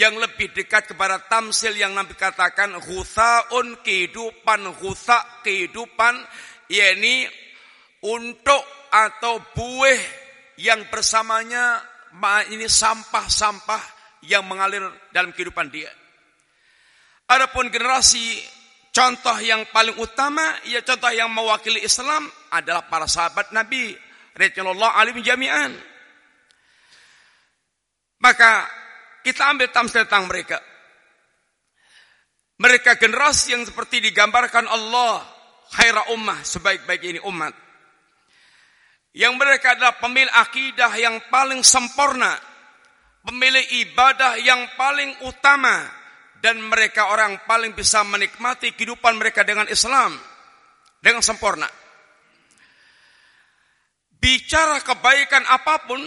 A: yang lebih dekat kepada tamsil yang Nabi katakan huthaun kehidupan hutha kehidupan yakni untuk atau buih yang bersamanya ini sampah-sampah yang mengalir dalam kehidupan dia. Adapun generasi contoh yang paling utama ya contoh yang mewakili Islam adalah para sahabat Nabi radhiyallahu alim jami'an. Maka kita ambil tamsil tentang mereka. Mereka generasi yang seperti digambarkan Allah khaira ummah sebaik-baik ini umat. Yang mereka adalah pemilik akidah yang paling sempurna. pemilik ibadah yang paling utama dan mereka orang paling bisa menikmati kehidupan mereka dengan Islam dengan sempurna. Bicara kebaikan apa pun,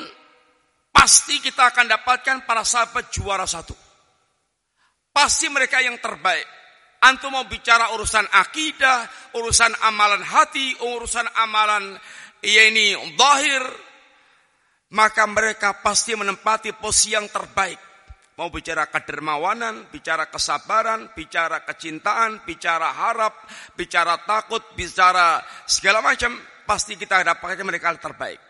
A: pasti kita akan dapatkan para sahabat juara satu. Pasti mereka yang terbaik. Antum mau bicara urusan akidah, urusan amalan hati, urusan amalan ya ini zahir, maka mereka pasti menempati posisi yang terbaik. Mau bicara kedermawanan, bicara kesabaran, bicara kecintaan, bicara harap, bicara takut, bicara segala macam, pasti kita dapatkan mereka terbaik.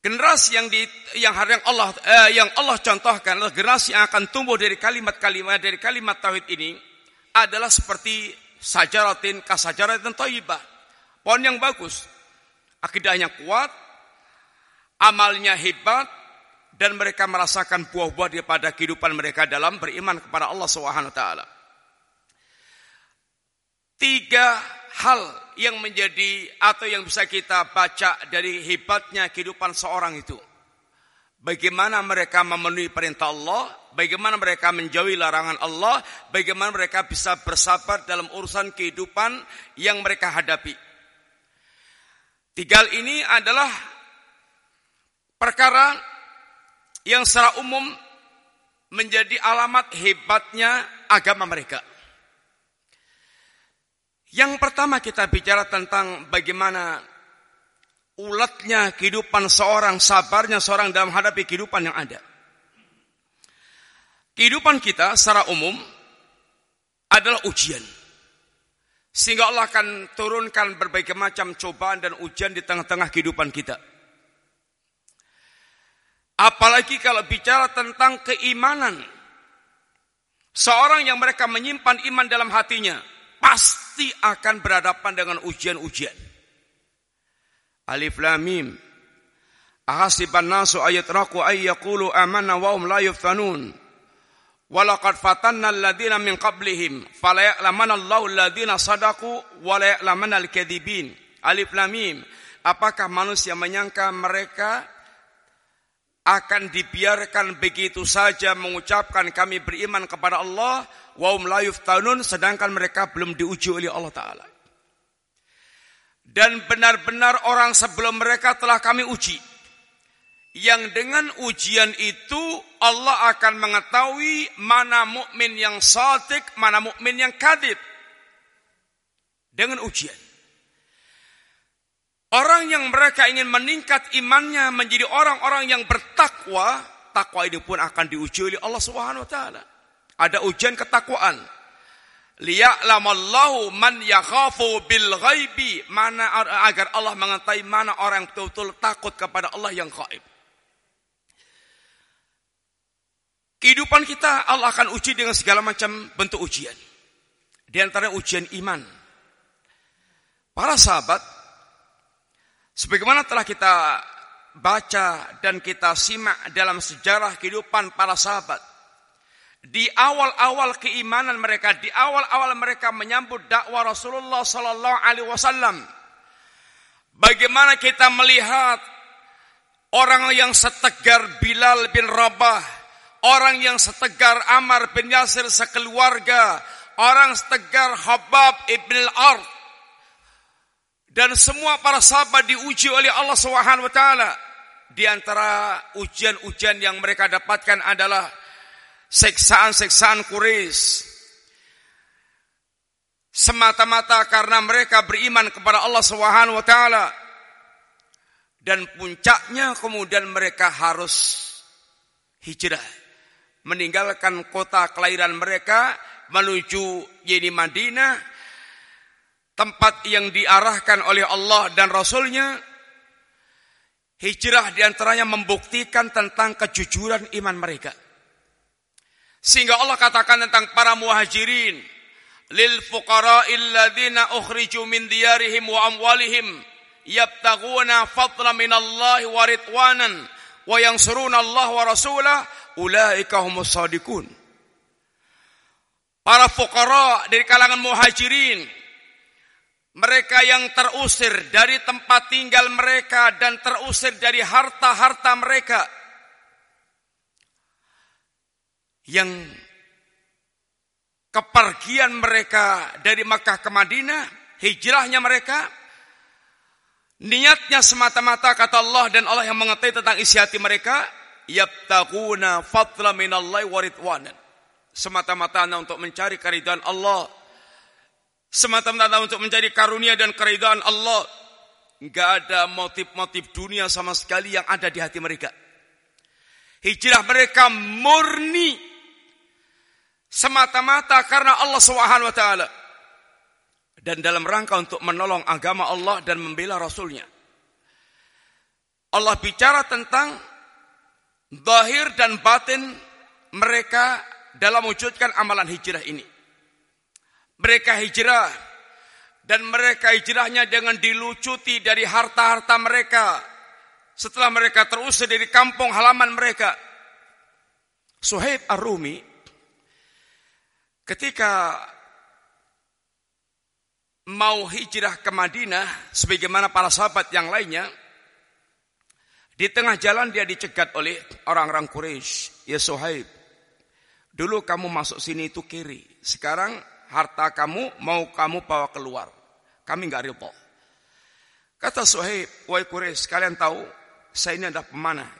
A: Generasi yang di yang yang Allah eh, yang Allah contohkan adalah generasi yang akan tumbuh dari kalimat-kalimat dari kalimat tauhid ini adalah seperti sajaratin kasajaratin thayyibah. Pohon yang bagus. Akidahnya kuat, amalnya hebat dan mereka merasakan buah-buah daripada kehidupan mereka dalam beriman kepada Allah Subhanahu wa taala. Tiga hal yang menjadi atau yang bisa kita baca dari hebatnya kehidupan seorang itu. Bagaimana mereka memenuhi perintah Allah, bagaimana mereka menjauhi larangan Allah, bagaimana mereka bisa bersabar dalam urusan kehidupan yang mereka hadapi. Tiga hal ini adalah perkara yang secara umum menjadi alamat hebatnya agama mereka. Yang pertama kita bicara tentang bagaimana ulatnya kehidupan seorang, sabarnya seorang dalam hadapi kehidupan yang ada. Kehidupan kita secara umum adalah ujian. Sehingga Allah akan turunkan berbagai macam cobaan dan ujian di tengah-tengah kehidupan kita. Apalagi kalau bicara tentang keimanan. Seorang yang mereka menyimpan iman dalam hatinya pasti akan berhadapan dengan ujian-ujian. Alif Lam Mim. Ahasiban nasu ayatraku ay yaqulu amanna wa hum la yuftanun. Walaqad fatanna alladhina min qablihim fala ya'lamanna Allahu alladhina sadaqu wa la ya'lamanna al-kadhibin. Alif Lam Mim. Apakah manusia menyangka mereka akan dibiarkan begitu saja mengucapkan kami beriman kepada Allah wa hum la yuftanun sedangkan mereka belum diuji oleh Allah taala. Dan benar-benar orang sebelum mereka telah kami uji. Yang dengan ujian itu Allah akan mengetahui mana mukmin yang sadik, mana mukmin yang kadib. Dengan ujian. Orang yang mereka ingin meningkat imannya menjadi orang-orang yang bertakwa, takwa ini pun akan diuji oleh Allah Subhanahu wa taala. Ada ujian ketakwaan. Liya'lamallahu man yakhafu bil ghaibi, mana agar Allah mengetahui mana orang yang betul-betul takut kepada Allah yang gaib. Kehidupan kita Allah akan uji dengan segala macam bentuk ujian. Di antara ujian iman. Para sahabat Sebagaimana telah kita baca dan kita simak dalam sejarah kehidupan para sahabat. Di awal-awal keimanan mereka, di awal-awal mereka menyambut dakwah Rasulullah sallallahu alaihi wasallam. Bagaimana kita melihat orang yang setegar Bilal bin Rabah, orang yang setegar Amar bin Yasir sekeluarga, orang setegar Habab ibn al-Ard, dan semua para sahabat diuji oleh Allah Subhanahu wa taala. Di antara ujian-ujian yang mereka dapatkan adalah seksaan-seksaan Quraisy. Semata-mata karena mereka beriman kepada Allah Subhanahu wa taala. Dan puncaknya kemudian mereka harus hijrah. Meninggalkan kota kelahiran mereka menuju Yeni Madinah tempat yang diarahkan oleh Allah dan Rasulnya, hijrah di antaranya membuktikan tentang kejujuran iman mereka. Sehingga Allah katakan tentang para muhajirin, lil fuqara illadzina ukhriju min diyarihim wa amwalihim yabtaguna fadla min Allah wa ridwanan wa yansuruna Allah wa rasulah ulaika humus sadiqun. Para fuqara dari kalangan muhajirin mereka yang terusir dari tempat tinggal mereka dan terusir dari harta-harta mereka yang kepergian mereka dari Makkah ke Madinah, hijrahnya mereka, niatnya semata-mata kata Allah dan Allah yang mengetahui tentang isi hati mereka, fadla minallahi. Semata-mata untuk mencari keridhaan Allah semata-mata untuk mencari karunia dan keridhaan Allah. Enggak ada motif-motif dunia sama sekali yang ada di hati mereka. Hijrah mereka murni semata-mata karena Allah Subhanahu wa taala dan dalam rangka untuk menolong agama Allah dan membela rasulnya. Allah bicara tentang zahir dan batin mereka dalam wujudkan amalan hijrah ini. Mereka hijrah dan mereka hijrahnya dengan dilucuti dari harta-harta mereka setelah mereka terusir dari kampung halaman mereka. Suhaib Ar-Rumi ketika mau hijrah ke Madinah sebagaimana para sahabat yang lainnya di tengah jalan dia dicegat oleh orang-orang Quraisy. Ya Suhaib, dulu kamu masuk sini itu kiri. Sekarang harta kamu mau kamu bawa keluar. Kami nggak ridho. Kata Suhaib, wahai Quraisy, kalian tahu saya ini adalah pemanah.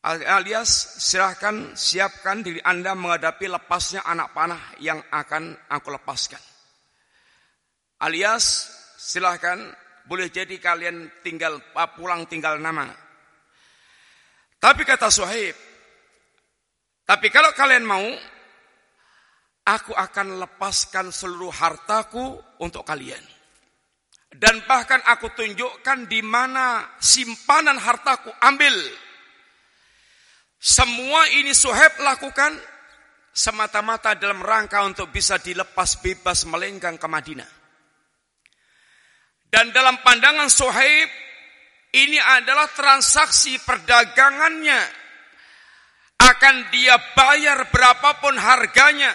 A: Alias silahkan siapkan diri anda menghadapi lepasnya anak panah yang akan aku lepaskan. Alias silahkan boleh jadi kalian tinggal pulang tinggal nama. Tapi kata Suhaib, tapi kalau kalian mau aku akan lepaskan seluruh hartaku untuk kalian. Dan bahkan aku tunjukkan di mana simpanan hartaku. Ambil. Semua ini Suhaib lakukan semata-mata dalam rangka untuk bisa dilepas bebas melenggang ke Madinah. Dan dalam pandangan Suhaib, ini adalah transaksi perdagangannya. Akan dia bayar berapapun harganya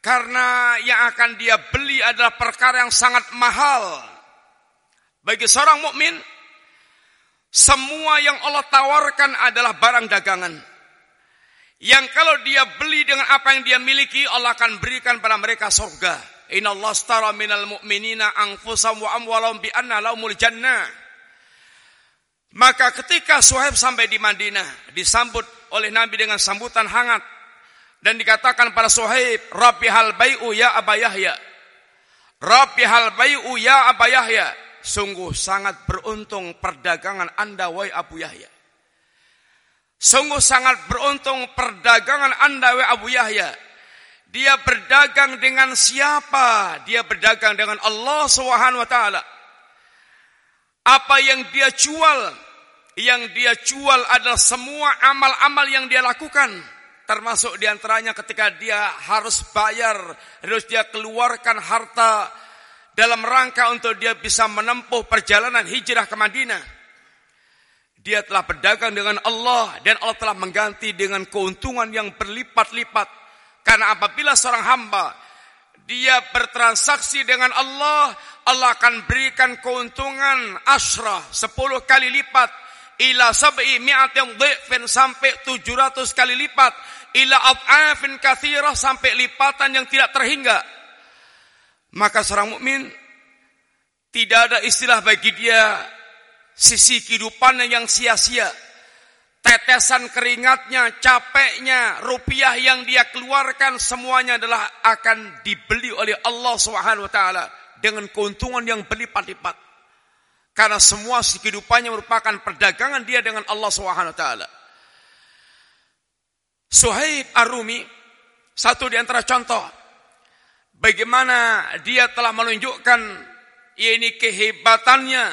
A: karena yang akan dia beli adalah perkara yang sangat mahal. Bagi seorang mukmin, semua yang Allah tawarkan adalah barang dagangan. Yang kalau dia beli dengan apa yang dia miliki, Allah akan berikan pada mereka surga. Inna Allah stara minal mu'minina angfusam wa amwalam bi anna laumul jannah. Maka ketika Suhaib sampai di Madinah, disambut oleh Nabi dengan sambutan hangat, dan dikatakan pada Suhaib, Rabbi hal bayu ya Aba Yahya. Rabbi hal bayu ya Aba Yahya. Sungguh sangat beruntung perdagangan anda wahai Abu Yahya. Sungguh sangat beruntung perdagangan anda wahai Abu Yahya. Dia berdagang dengan siapa? Dia berdagang dengan Allah Subhanahu wa taala. Apa yang dia jual? Yang dia jual adalah semua amal-amal yang dia lakukan Termasuk di antaranya ketika dia harus bayar, harus dia keluarkan harta dalam rangka untuk dia bisa menempuh perjalanan hijrah ke Madinah. Dia telah berdagang dengan Allah dan Allah telah mengganti dengan keuntungan yang berlipat-lipat. Karena apabila seorang hamba dia bertransaksi dengan Allah, Allah akan berikan keuntungan asrah sepuluh kali lipat ila sab'i mi'atin dhifin sampai tujuh ratus kali lipat ila ad'afin kathirah sampai lipatan yang tidak terhingga. Maka seorang mukmin tidak ada istilah bagi dia sisi kehidupannya yang sia-sia. Tetesan keringatnya, capeknya, rupiah yang dia keluarkan semuanya adalah akan dibeli oleh Allah Subhanahu wa taala dengan keuntungan yang berlipat-lipat. Karena semua kehidupannya merupakan perdagangan dia dengan Allah Subhanahu wa taala. Suhaib Ar-Rumi satu di antara contoh bagaimana dia telah menunjukkan ini kehebatannya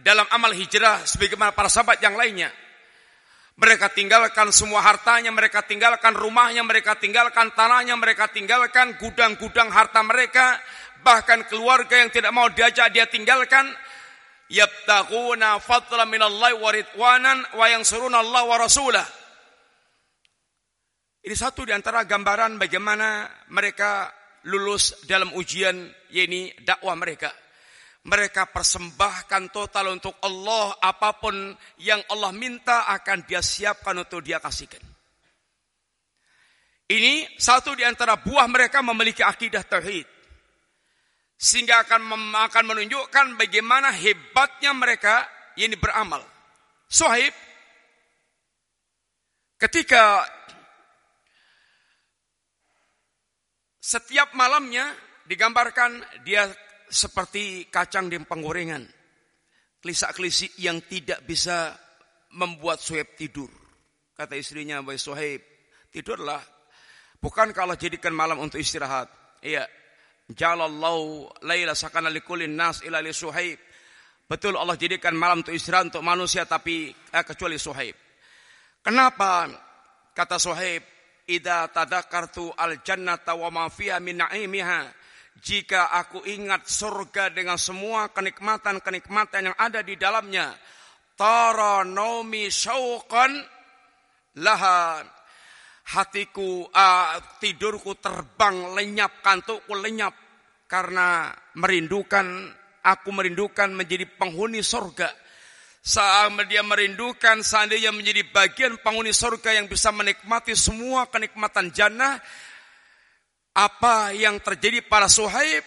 A: dalam amal hijrah sebagaimana para sahabat yang lainnya. Mereka tinggalkan semua hartanya, mereka tinggalkan rumahnya, mereka tinggalkan tanahnya, mereka tinggalkan gudang-gudang harta mereka, bahkan keluarga yang tidak mau diajak dia tinggalkan. Yabtaguna fadla minallahi wa ridwanan wa yansuruna Allah wa rasulah ini satu di antara gambaran bagaimana mereka lulus dalam ujian yakni dakwah mereka. Mereka persembahkan total untuk Allah apa pun yang Allah minta akan dia siapkan untuk dia kasihkan. Ini satu di antara buah mereka memiliki akidah tauhid. Sehingga akan akan menunjukkan bagaimana hebatnya mereka ini beramal. Sohib ketika setiap malamnya digambarkan dia seperti kacang di penggorengan. Kelisak-kelisik yang tidak bisa membuat Suhaib tidur. Kata istrinya, Suhaib, tidurlah. Bukan kalau jadikan malam untuk istirahat. Iya. Jalallahu laila sakana likulin nas ila li Suhaib. Betul Allah jadikan malam untuk istirahat untuk manusia tapi eh, kecuali Suhaib. Kenapa? Kata Suhaib, "Idza tadakartu al-jannata wa ma fiha min na'imiha." jika aku ingat surga dengan semua kenikmatan-kenikmatan yang ada di dalamnya tara naumi syauqan laha hatiku uh, tidurku terbang lenyap kantukku lenyap. Karena merindukan aku merindukan menjadi penghuni surga. Saat dia merindukan seandainya menjadi bagian penghuni surga yang bisa menikmati semua kenikmatan jannah apa yang terjadi pada Suhaib?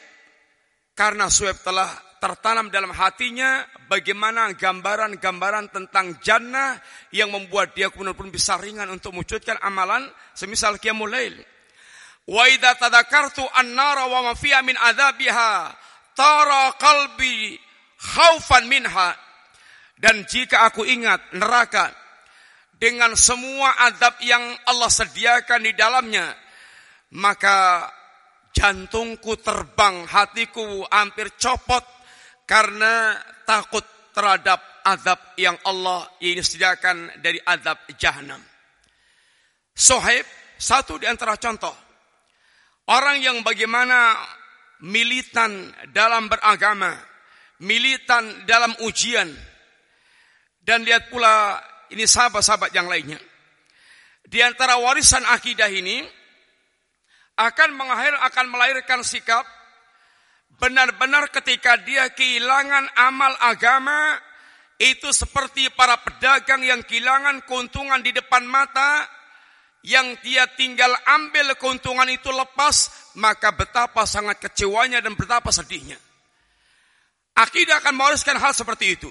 A: Karena Suhaib telah tertanam dalam hatinya bagaimana gambaran-gambaran tentang jannah yang membuat dia kemudian pun bisa ringan untuk mewujudkan amalan semisal qiyamul lail. Wa idza tadzakartu an-nara wa ma fiha min adzabiha tara qalbi khaufan minha. Dan jika aku ingat neraka dengan semua adab yang Allah sediakan di dalamnya, maka jantungku terbang, hatiku hampir copot karena takut terhadap azab yang Allah ini sediakan dari azab jahanam. Sohib, satu di antara contoh. Orang yang bagaimana militan dalam beragama, militan dalam ujian, dan lihat pula ini sahabat-sahabat yang lainnya. Di antara warisan akidah ini, akan mengakhir akan melahirkan sikap benar-benar ketika dia kehilangan amal agama itu seperti para pedagang yang kehilangan keuntungan di depan mata yang dia tinggal ambil keuntungan itu lepas maka betapa sangat kecewanya dan betapa sedihnya akidah akan mewariskan hal seperti itu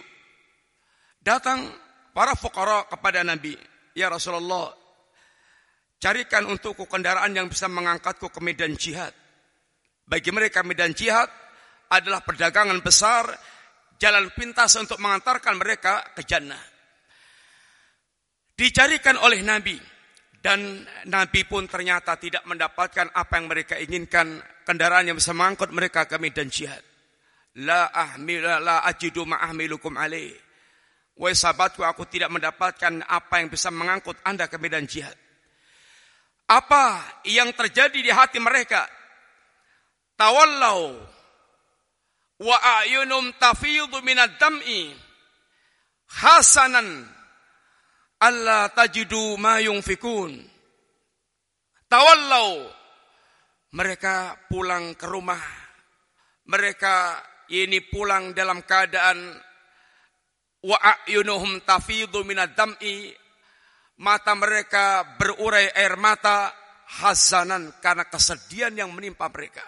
A: datang para fukara kepada Nabi ya Rasulullah Carikan untukku kendaraan yang bisa mengangkatku ke medan jihad. Bagi mereka medan jihad adalah perdagangan besar, jalan pintas untuk mengantarkan mereka ke jannah. Dicarikan oleh Nabi dan Nabi pun ternyata tidak mendapatkan apa yang mereka inginkan, kendaraan yang bisa mengangkut mereka ke medan jihad. La ahmil la ajidu ma'ahmilukum alaih. Wahai sahabatku, aku tidak mendapatkan apa yang bisa mengangkut Anda ke medan jihad. Apa yang terjadi di hati mereka? Tawallau wa ayunum tafidhu minad dam'i hasanan alla tajidu ma yunfikun. Tawallau mereka pulang ke rumah. Mereka ini pulang dalam keadaan wa ayunuhum tafidhu minad dam'i Mata mereka berurai air mata hasanan karena kesedihan yang menimpa mereka.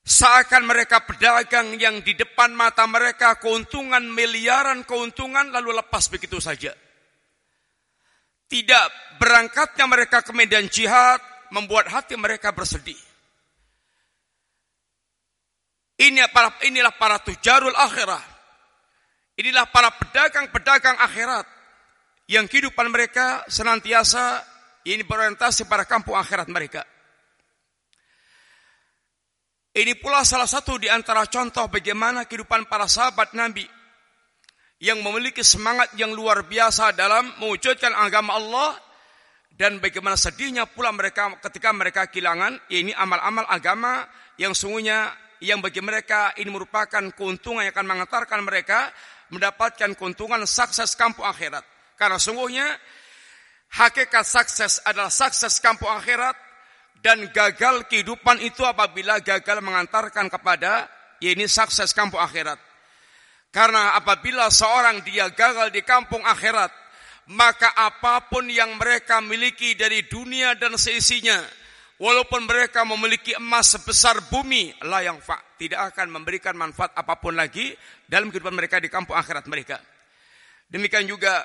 A: Seakan mereka pedagang yang di depan mata mereka keuntungan miliaran keuntungan lalu lepas begitu saja. Tidak berangkatnya mereka ke medan jihad membuat hati mereka bersedih. Ini para, inilah para tujarul akhirah. Inilah para pedagang-pedagang akhirat yang kehidupan mereka senantiasa ini berorientasi pada kampung akhirat mereka. Ini pula salah satu di antara contoh bagaimana kehidupan para sahabat Nabi yang memiliki semangat yang luar biasa dalam mewujudkan agama Allah dan bagaimana sedihnya pula mereka ketika mereka kehilangan ini amal-amal agama yang sungguhnya yang bagi mereka ini merupakan keuntungan yang akan mengantarkan mereka mendapatkan keuntungan sukses kampung akhirat. Karena sungguhnya hakikat sukses adalah sukses kampung akhirat dan gagal kehidupan itu apabila gagal mengantarkan kepada ya ini sukses kampung akhirat. Karena apabila seorang dia gagal di kampung akhirat, maka apa pun yang mereka miliki dari dunia dan seisinya, walaupun mereka memiliki emas sebesar bumi, lah yang fa, tidak akan memberikan manfaat apa pun lagi dalam kehidupan mereka di kampung akhirat mereka. Demikian juga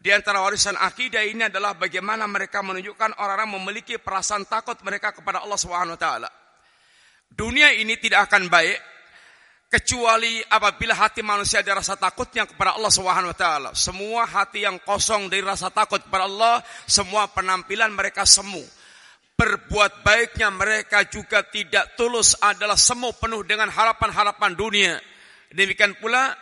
A: di antara warisan akidah ini adalah bagaimana mereka menunjukkan orang-orang memiliki perasaan takut mereka kepada Allah Subhanahu wa taala. Dunia ini tidak akan baik kecuali apabila hati manusia ada rasa takutnya kepada Allah Subhanahu wa taala. Semua hati yang kosong dari rasa takut kepada Allah, semua penampilan mereka semu. Berbuat baiknya mereka juga tidak tulus adalah semu penuh dengan harapan-harapan dunia. Demikian pula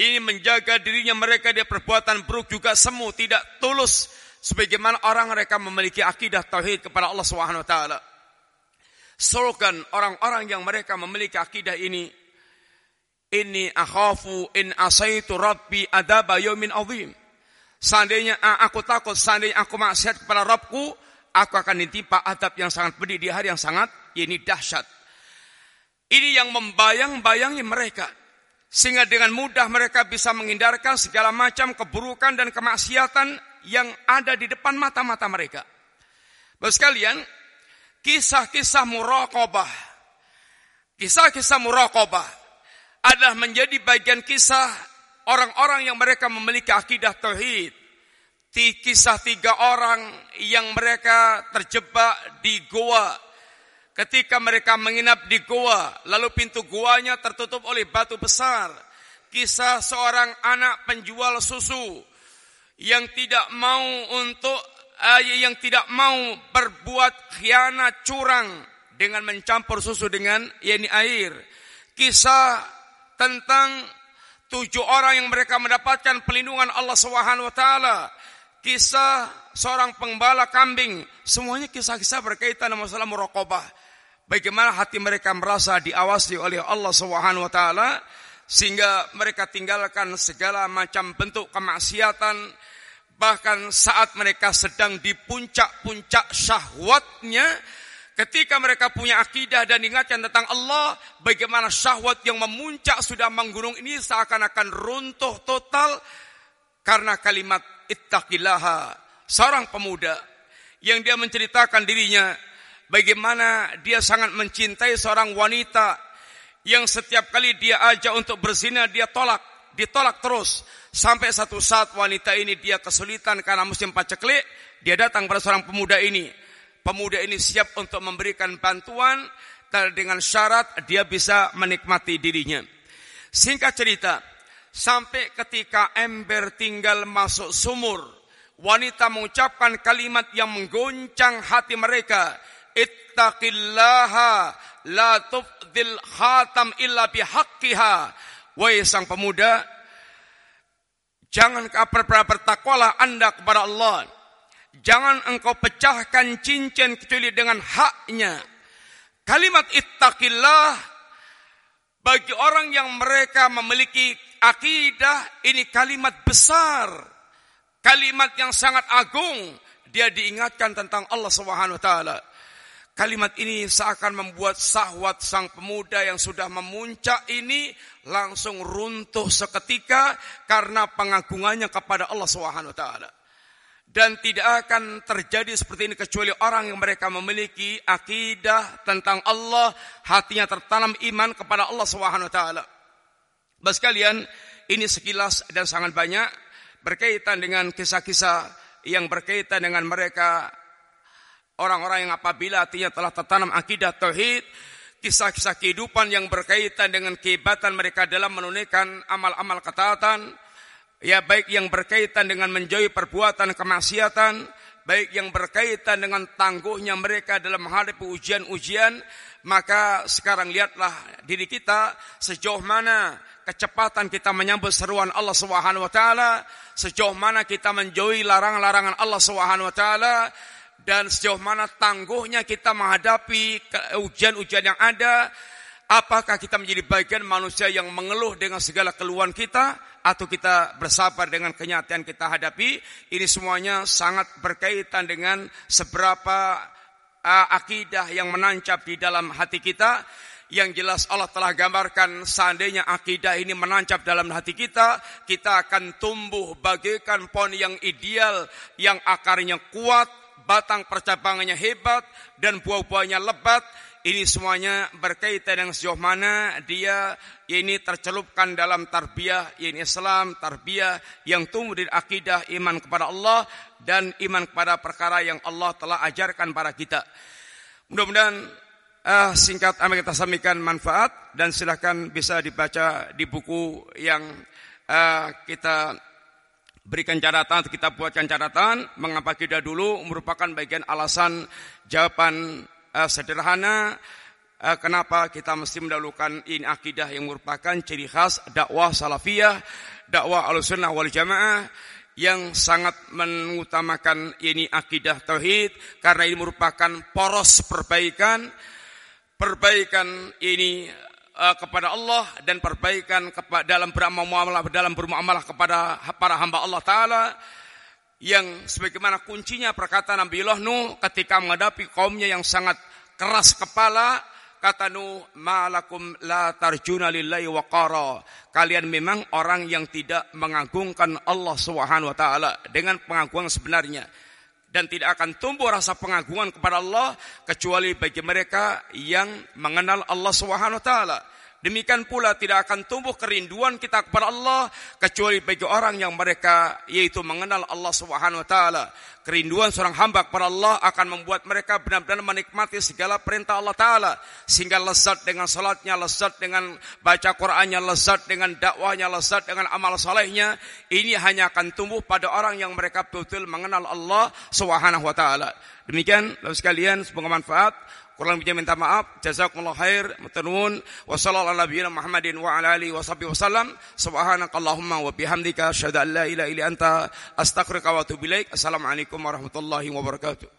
A: ini menjaga dirinya mereka dia perbuatan buruk juga semu tidak tulus sebagaimana orang mereka memiliki akidah tauhid kepada Allah Subhanahu wa taala. Slogan orang-orang yang mereka memiliki akidah ini ini akhafu in asaitu rabbi adaba yaumin azim. Seandainya aku takut, seandainya aku maksiat kepada Rabbku, aku akan ditimpa adab yang sangat pedih di hari yang sangat ini dahsyat. Ini yang membayang-bayangi mereka. Sehingga dengan mudah mereka bisa menghindarkan segala macam keburukan dan kemaksiatan yang ada di depan mata-mata mereka. Bapak sekalian, kisah-kisah muraqabah, kisah-kisah muraqabah adalah menjadi bagian kisah orang-orang yang mereka memiliki akidah tauhid. Kisah tiga orang yang mereka terjebak di goa Ketika mereka menginap di goa, lalu pintu goanya tertutup oleh batu besar. Kisah seorang anak penjual susu yang tidak mau untuk uh, yang tidak mau berbuat khianat curang dengan mencampur susu dengan yakni air. Kisah tentang tujuh orang yang mereka mendapatkan pelindungan Allah Subhanahu wa taala. Kisah seorang pembala kambing, semuanya kisah-kisah berkaitan dengan masalah muraqabah bagaimana hati mereka merasa diawasi oleh Allah Subhanahu wa taala sehingga mereka tinggalkan segala macam bentuk kemaksiatan bahkan saat mereka sedang di puncak-puncak syahwatnya ketika mereka punya akidah dan ingatkan tentang Allah bagaimana syahwat yang memuncak sudah menggunung ini seakan-akan runtuh total karena kalimat ittaqillaha seorang pemuda yang dia menceritakan dirinya bagaimana dia sangat mencintai seorang wanita yang setiap kali dia ajak untuk berzina dia tolak, ditolak terus sampai satu saat wanita ini dia kesulitan karena musim paceklik, dia datang pada seorang pemuda ini. Pemuda ini siap untuk memberikan bantuan dengan syarat dia bisa menikmati dirinya. Singkat cerita, sampai ketika ember tinggal masuk sumur, wanita mengucapkan kalimat yang menggoncang hati mereka ittaqillaha la tufdil khatam illa bihaqqiha. Wahai sang pemuda, jangan bertakwalah Anda kepada Allah. Jangan engkau pecahkan cincin kecuali dengan haknya. Kalimat ittaqillah bagi orang yang mereka memiliki akidah ini kalimat besar. Kalimat yang sangat agung. Dia diingatkan tentang Allah Subhanahu wa taala. Kalimat ini seakan membuat sahwat sang pemuda yang sudah memuncak ini langsung runtuh seketika karena pengagungannya kepada Allah Subhanahu taala. Dan tidak akan terjadi seperti ini kecuali orang yang mereka memiliki akidah tentang Allah, hatinya tertanam iman kepada Allah Subhanahu taala. Kalian, ini sekilas dan sangat banyak berkaitan dengan kisah-kisah yang berkaitan dengan mereka Orang-orang yang apabila hatinya telah tertanam akidah tauhid, kisah-kisah kehidupan yang berkaitan dengan kehebatan mereka dalam menunaikan amal-amal ketaatan, ya baik yang berkaitan dengan menjauhi perbuatan kemaksiatan, baik yang berkaitan dengan tangguhnya mereka dalam menghadapi ujian-ujian, maka sekarang lihatlah diri kita sejauh mana kecepatan kita menyambut seruan Allah Subhanahu wa taala, sejauh mana kita menjauhi larangan-larangan Allah Subhanahu wa taala, dan sejauh mana tangguhnya kita menghadapi ujian-ujian yang ada, apakah kita menjadi bagian manusia yang mengeluh dengan segala keluhan kita atau kita bersabar dengan kenyataan kita hadapi, ini semuanya sangat berkaitan dengan seberapa uh, akidah yang menancap di dalam hati kita. Yang jelas Allah telah gambarkan seandainya akidah ini menancap dalam hati kita, kita akan tumbuh bagaikan pohon yang ideal, yang akarnya kuat, batang percabangannya hebat, dan buah-buahnya lebat. Ini semuanya berkaitan dengan sejauh mana dia ini tercelupkan dalam tarbiyah ini Islam, tarbiyah yang tumbuh di akidah iman kepada Allah dan iman kepada perkara yang Allah telah ajarkan pada kita. Mudah-mudahan uh, singkat amat kita sampaikan manfaat dan silahkan bisa dibaca di buku yang uh, kita berikan catatan, kita buatkan catatan mengapa kita dulu merupakan bagian alasan jawaban uh, sederhana uh, kenapa kita mesti mendahulukan ini akidah yang merupakan ciri khas dakwah salafiyah, dakwah al-sunnah wal jamaah yang sangat mengutamakan ini akidah tauhid karena ini merupakan poros perbaikan perbaikan ini uh, kepada Allah dan perbaikan dalam bermuamalah dalam bermuamalah kepada para hamba Allah taala yang sebagaimana kuncinya perkataan Nabi Allah Nuh ketika menghadapi kaumnya yang sangat keras kepala kata Nuh malakum la tarjuna lillahi waqara. Kalian memang orang yang tidak mengagungkan Allah Subhanahu wa taala dengan pengagungan sebenarnya dan tidak akan tumbuh rasa pengagungan kepada Allah kecuali bagi mereka yang mengenal Allah Subhanahu wa taala. Demikian pula tidak akan tumbuh kerinduan kita kepada Allah kecuali bagi orang yang mereka yaitu mengenal Allah Subhanahu wa taala. Kerinduan seorang hamba kepada Allah akan membuat mereka benar-benar menikmati segala perintah Allah taala sehingga lezat dengan salatnya, lezat dengan baca Qur'annya, lezat dengan dakwahnya, lezat dengan amal salehnya. Ini hanya akan tumbuh pada orang yang mereka betul mengenal Allah Subhanahu wa taala. Demikian Bapak sekalian semoga manfaat. Kurang lebihnya minta maaf. Jazakumullah khair. Mutanun. Wassalamualaikum ala Muhammadin wa ala alihi wa sahbihi wasallam. Subhanakallahumma wa bihamdika. Asyhadu an la ilaha illa anta. Astaghfiruka wa atubu ilaik. Assalamualaikum warahmatullahi wabarakatuh.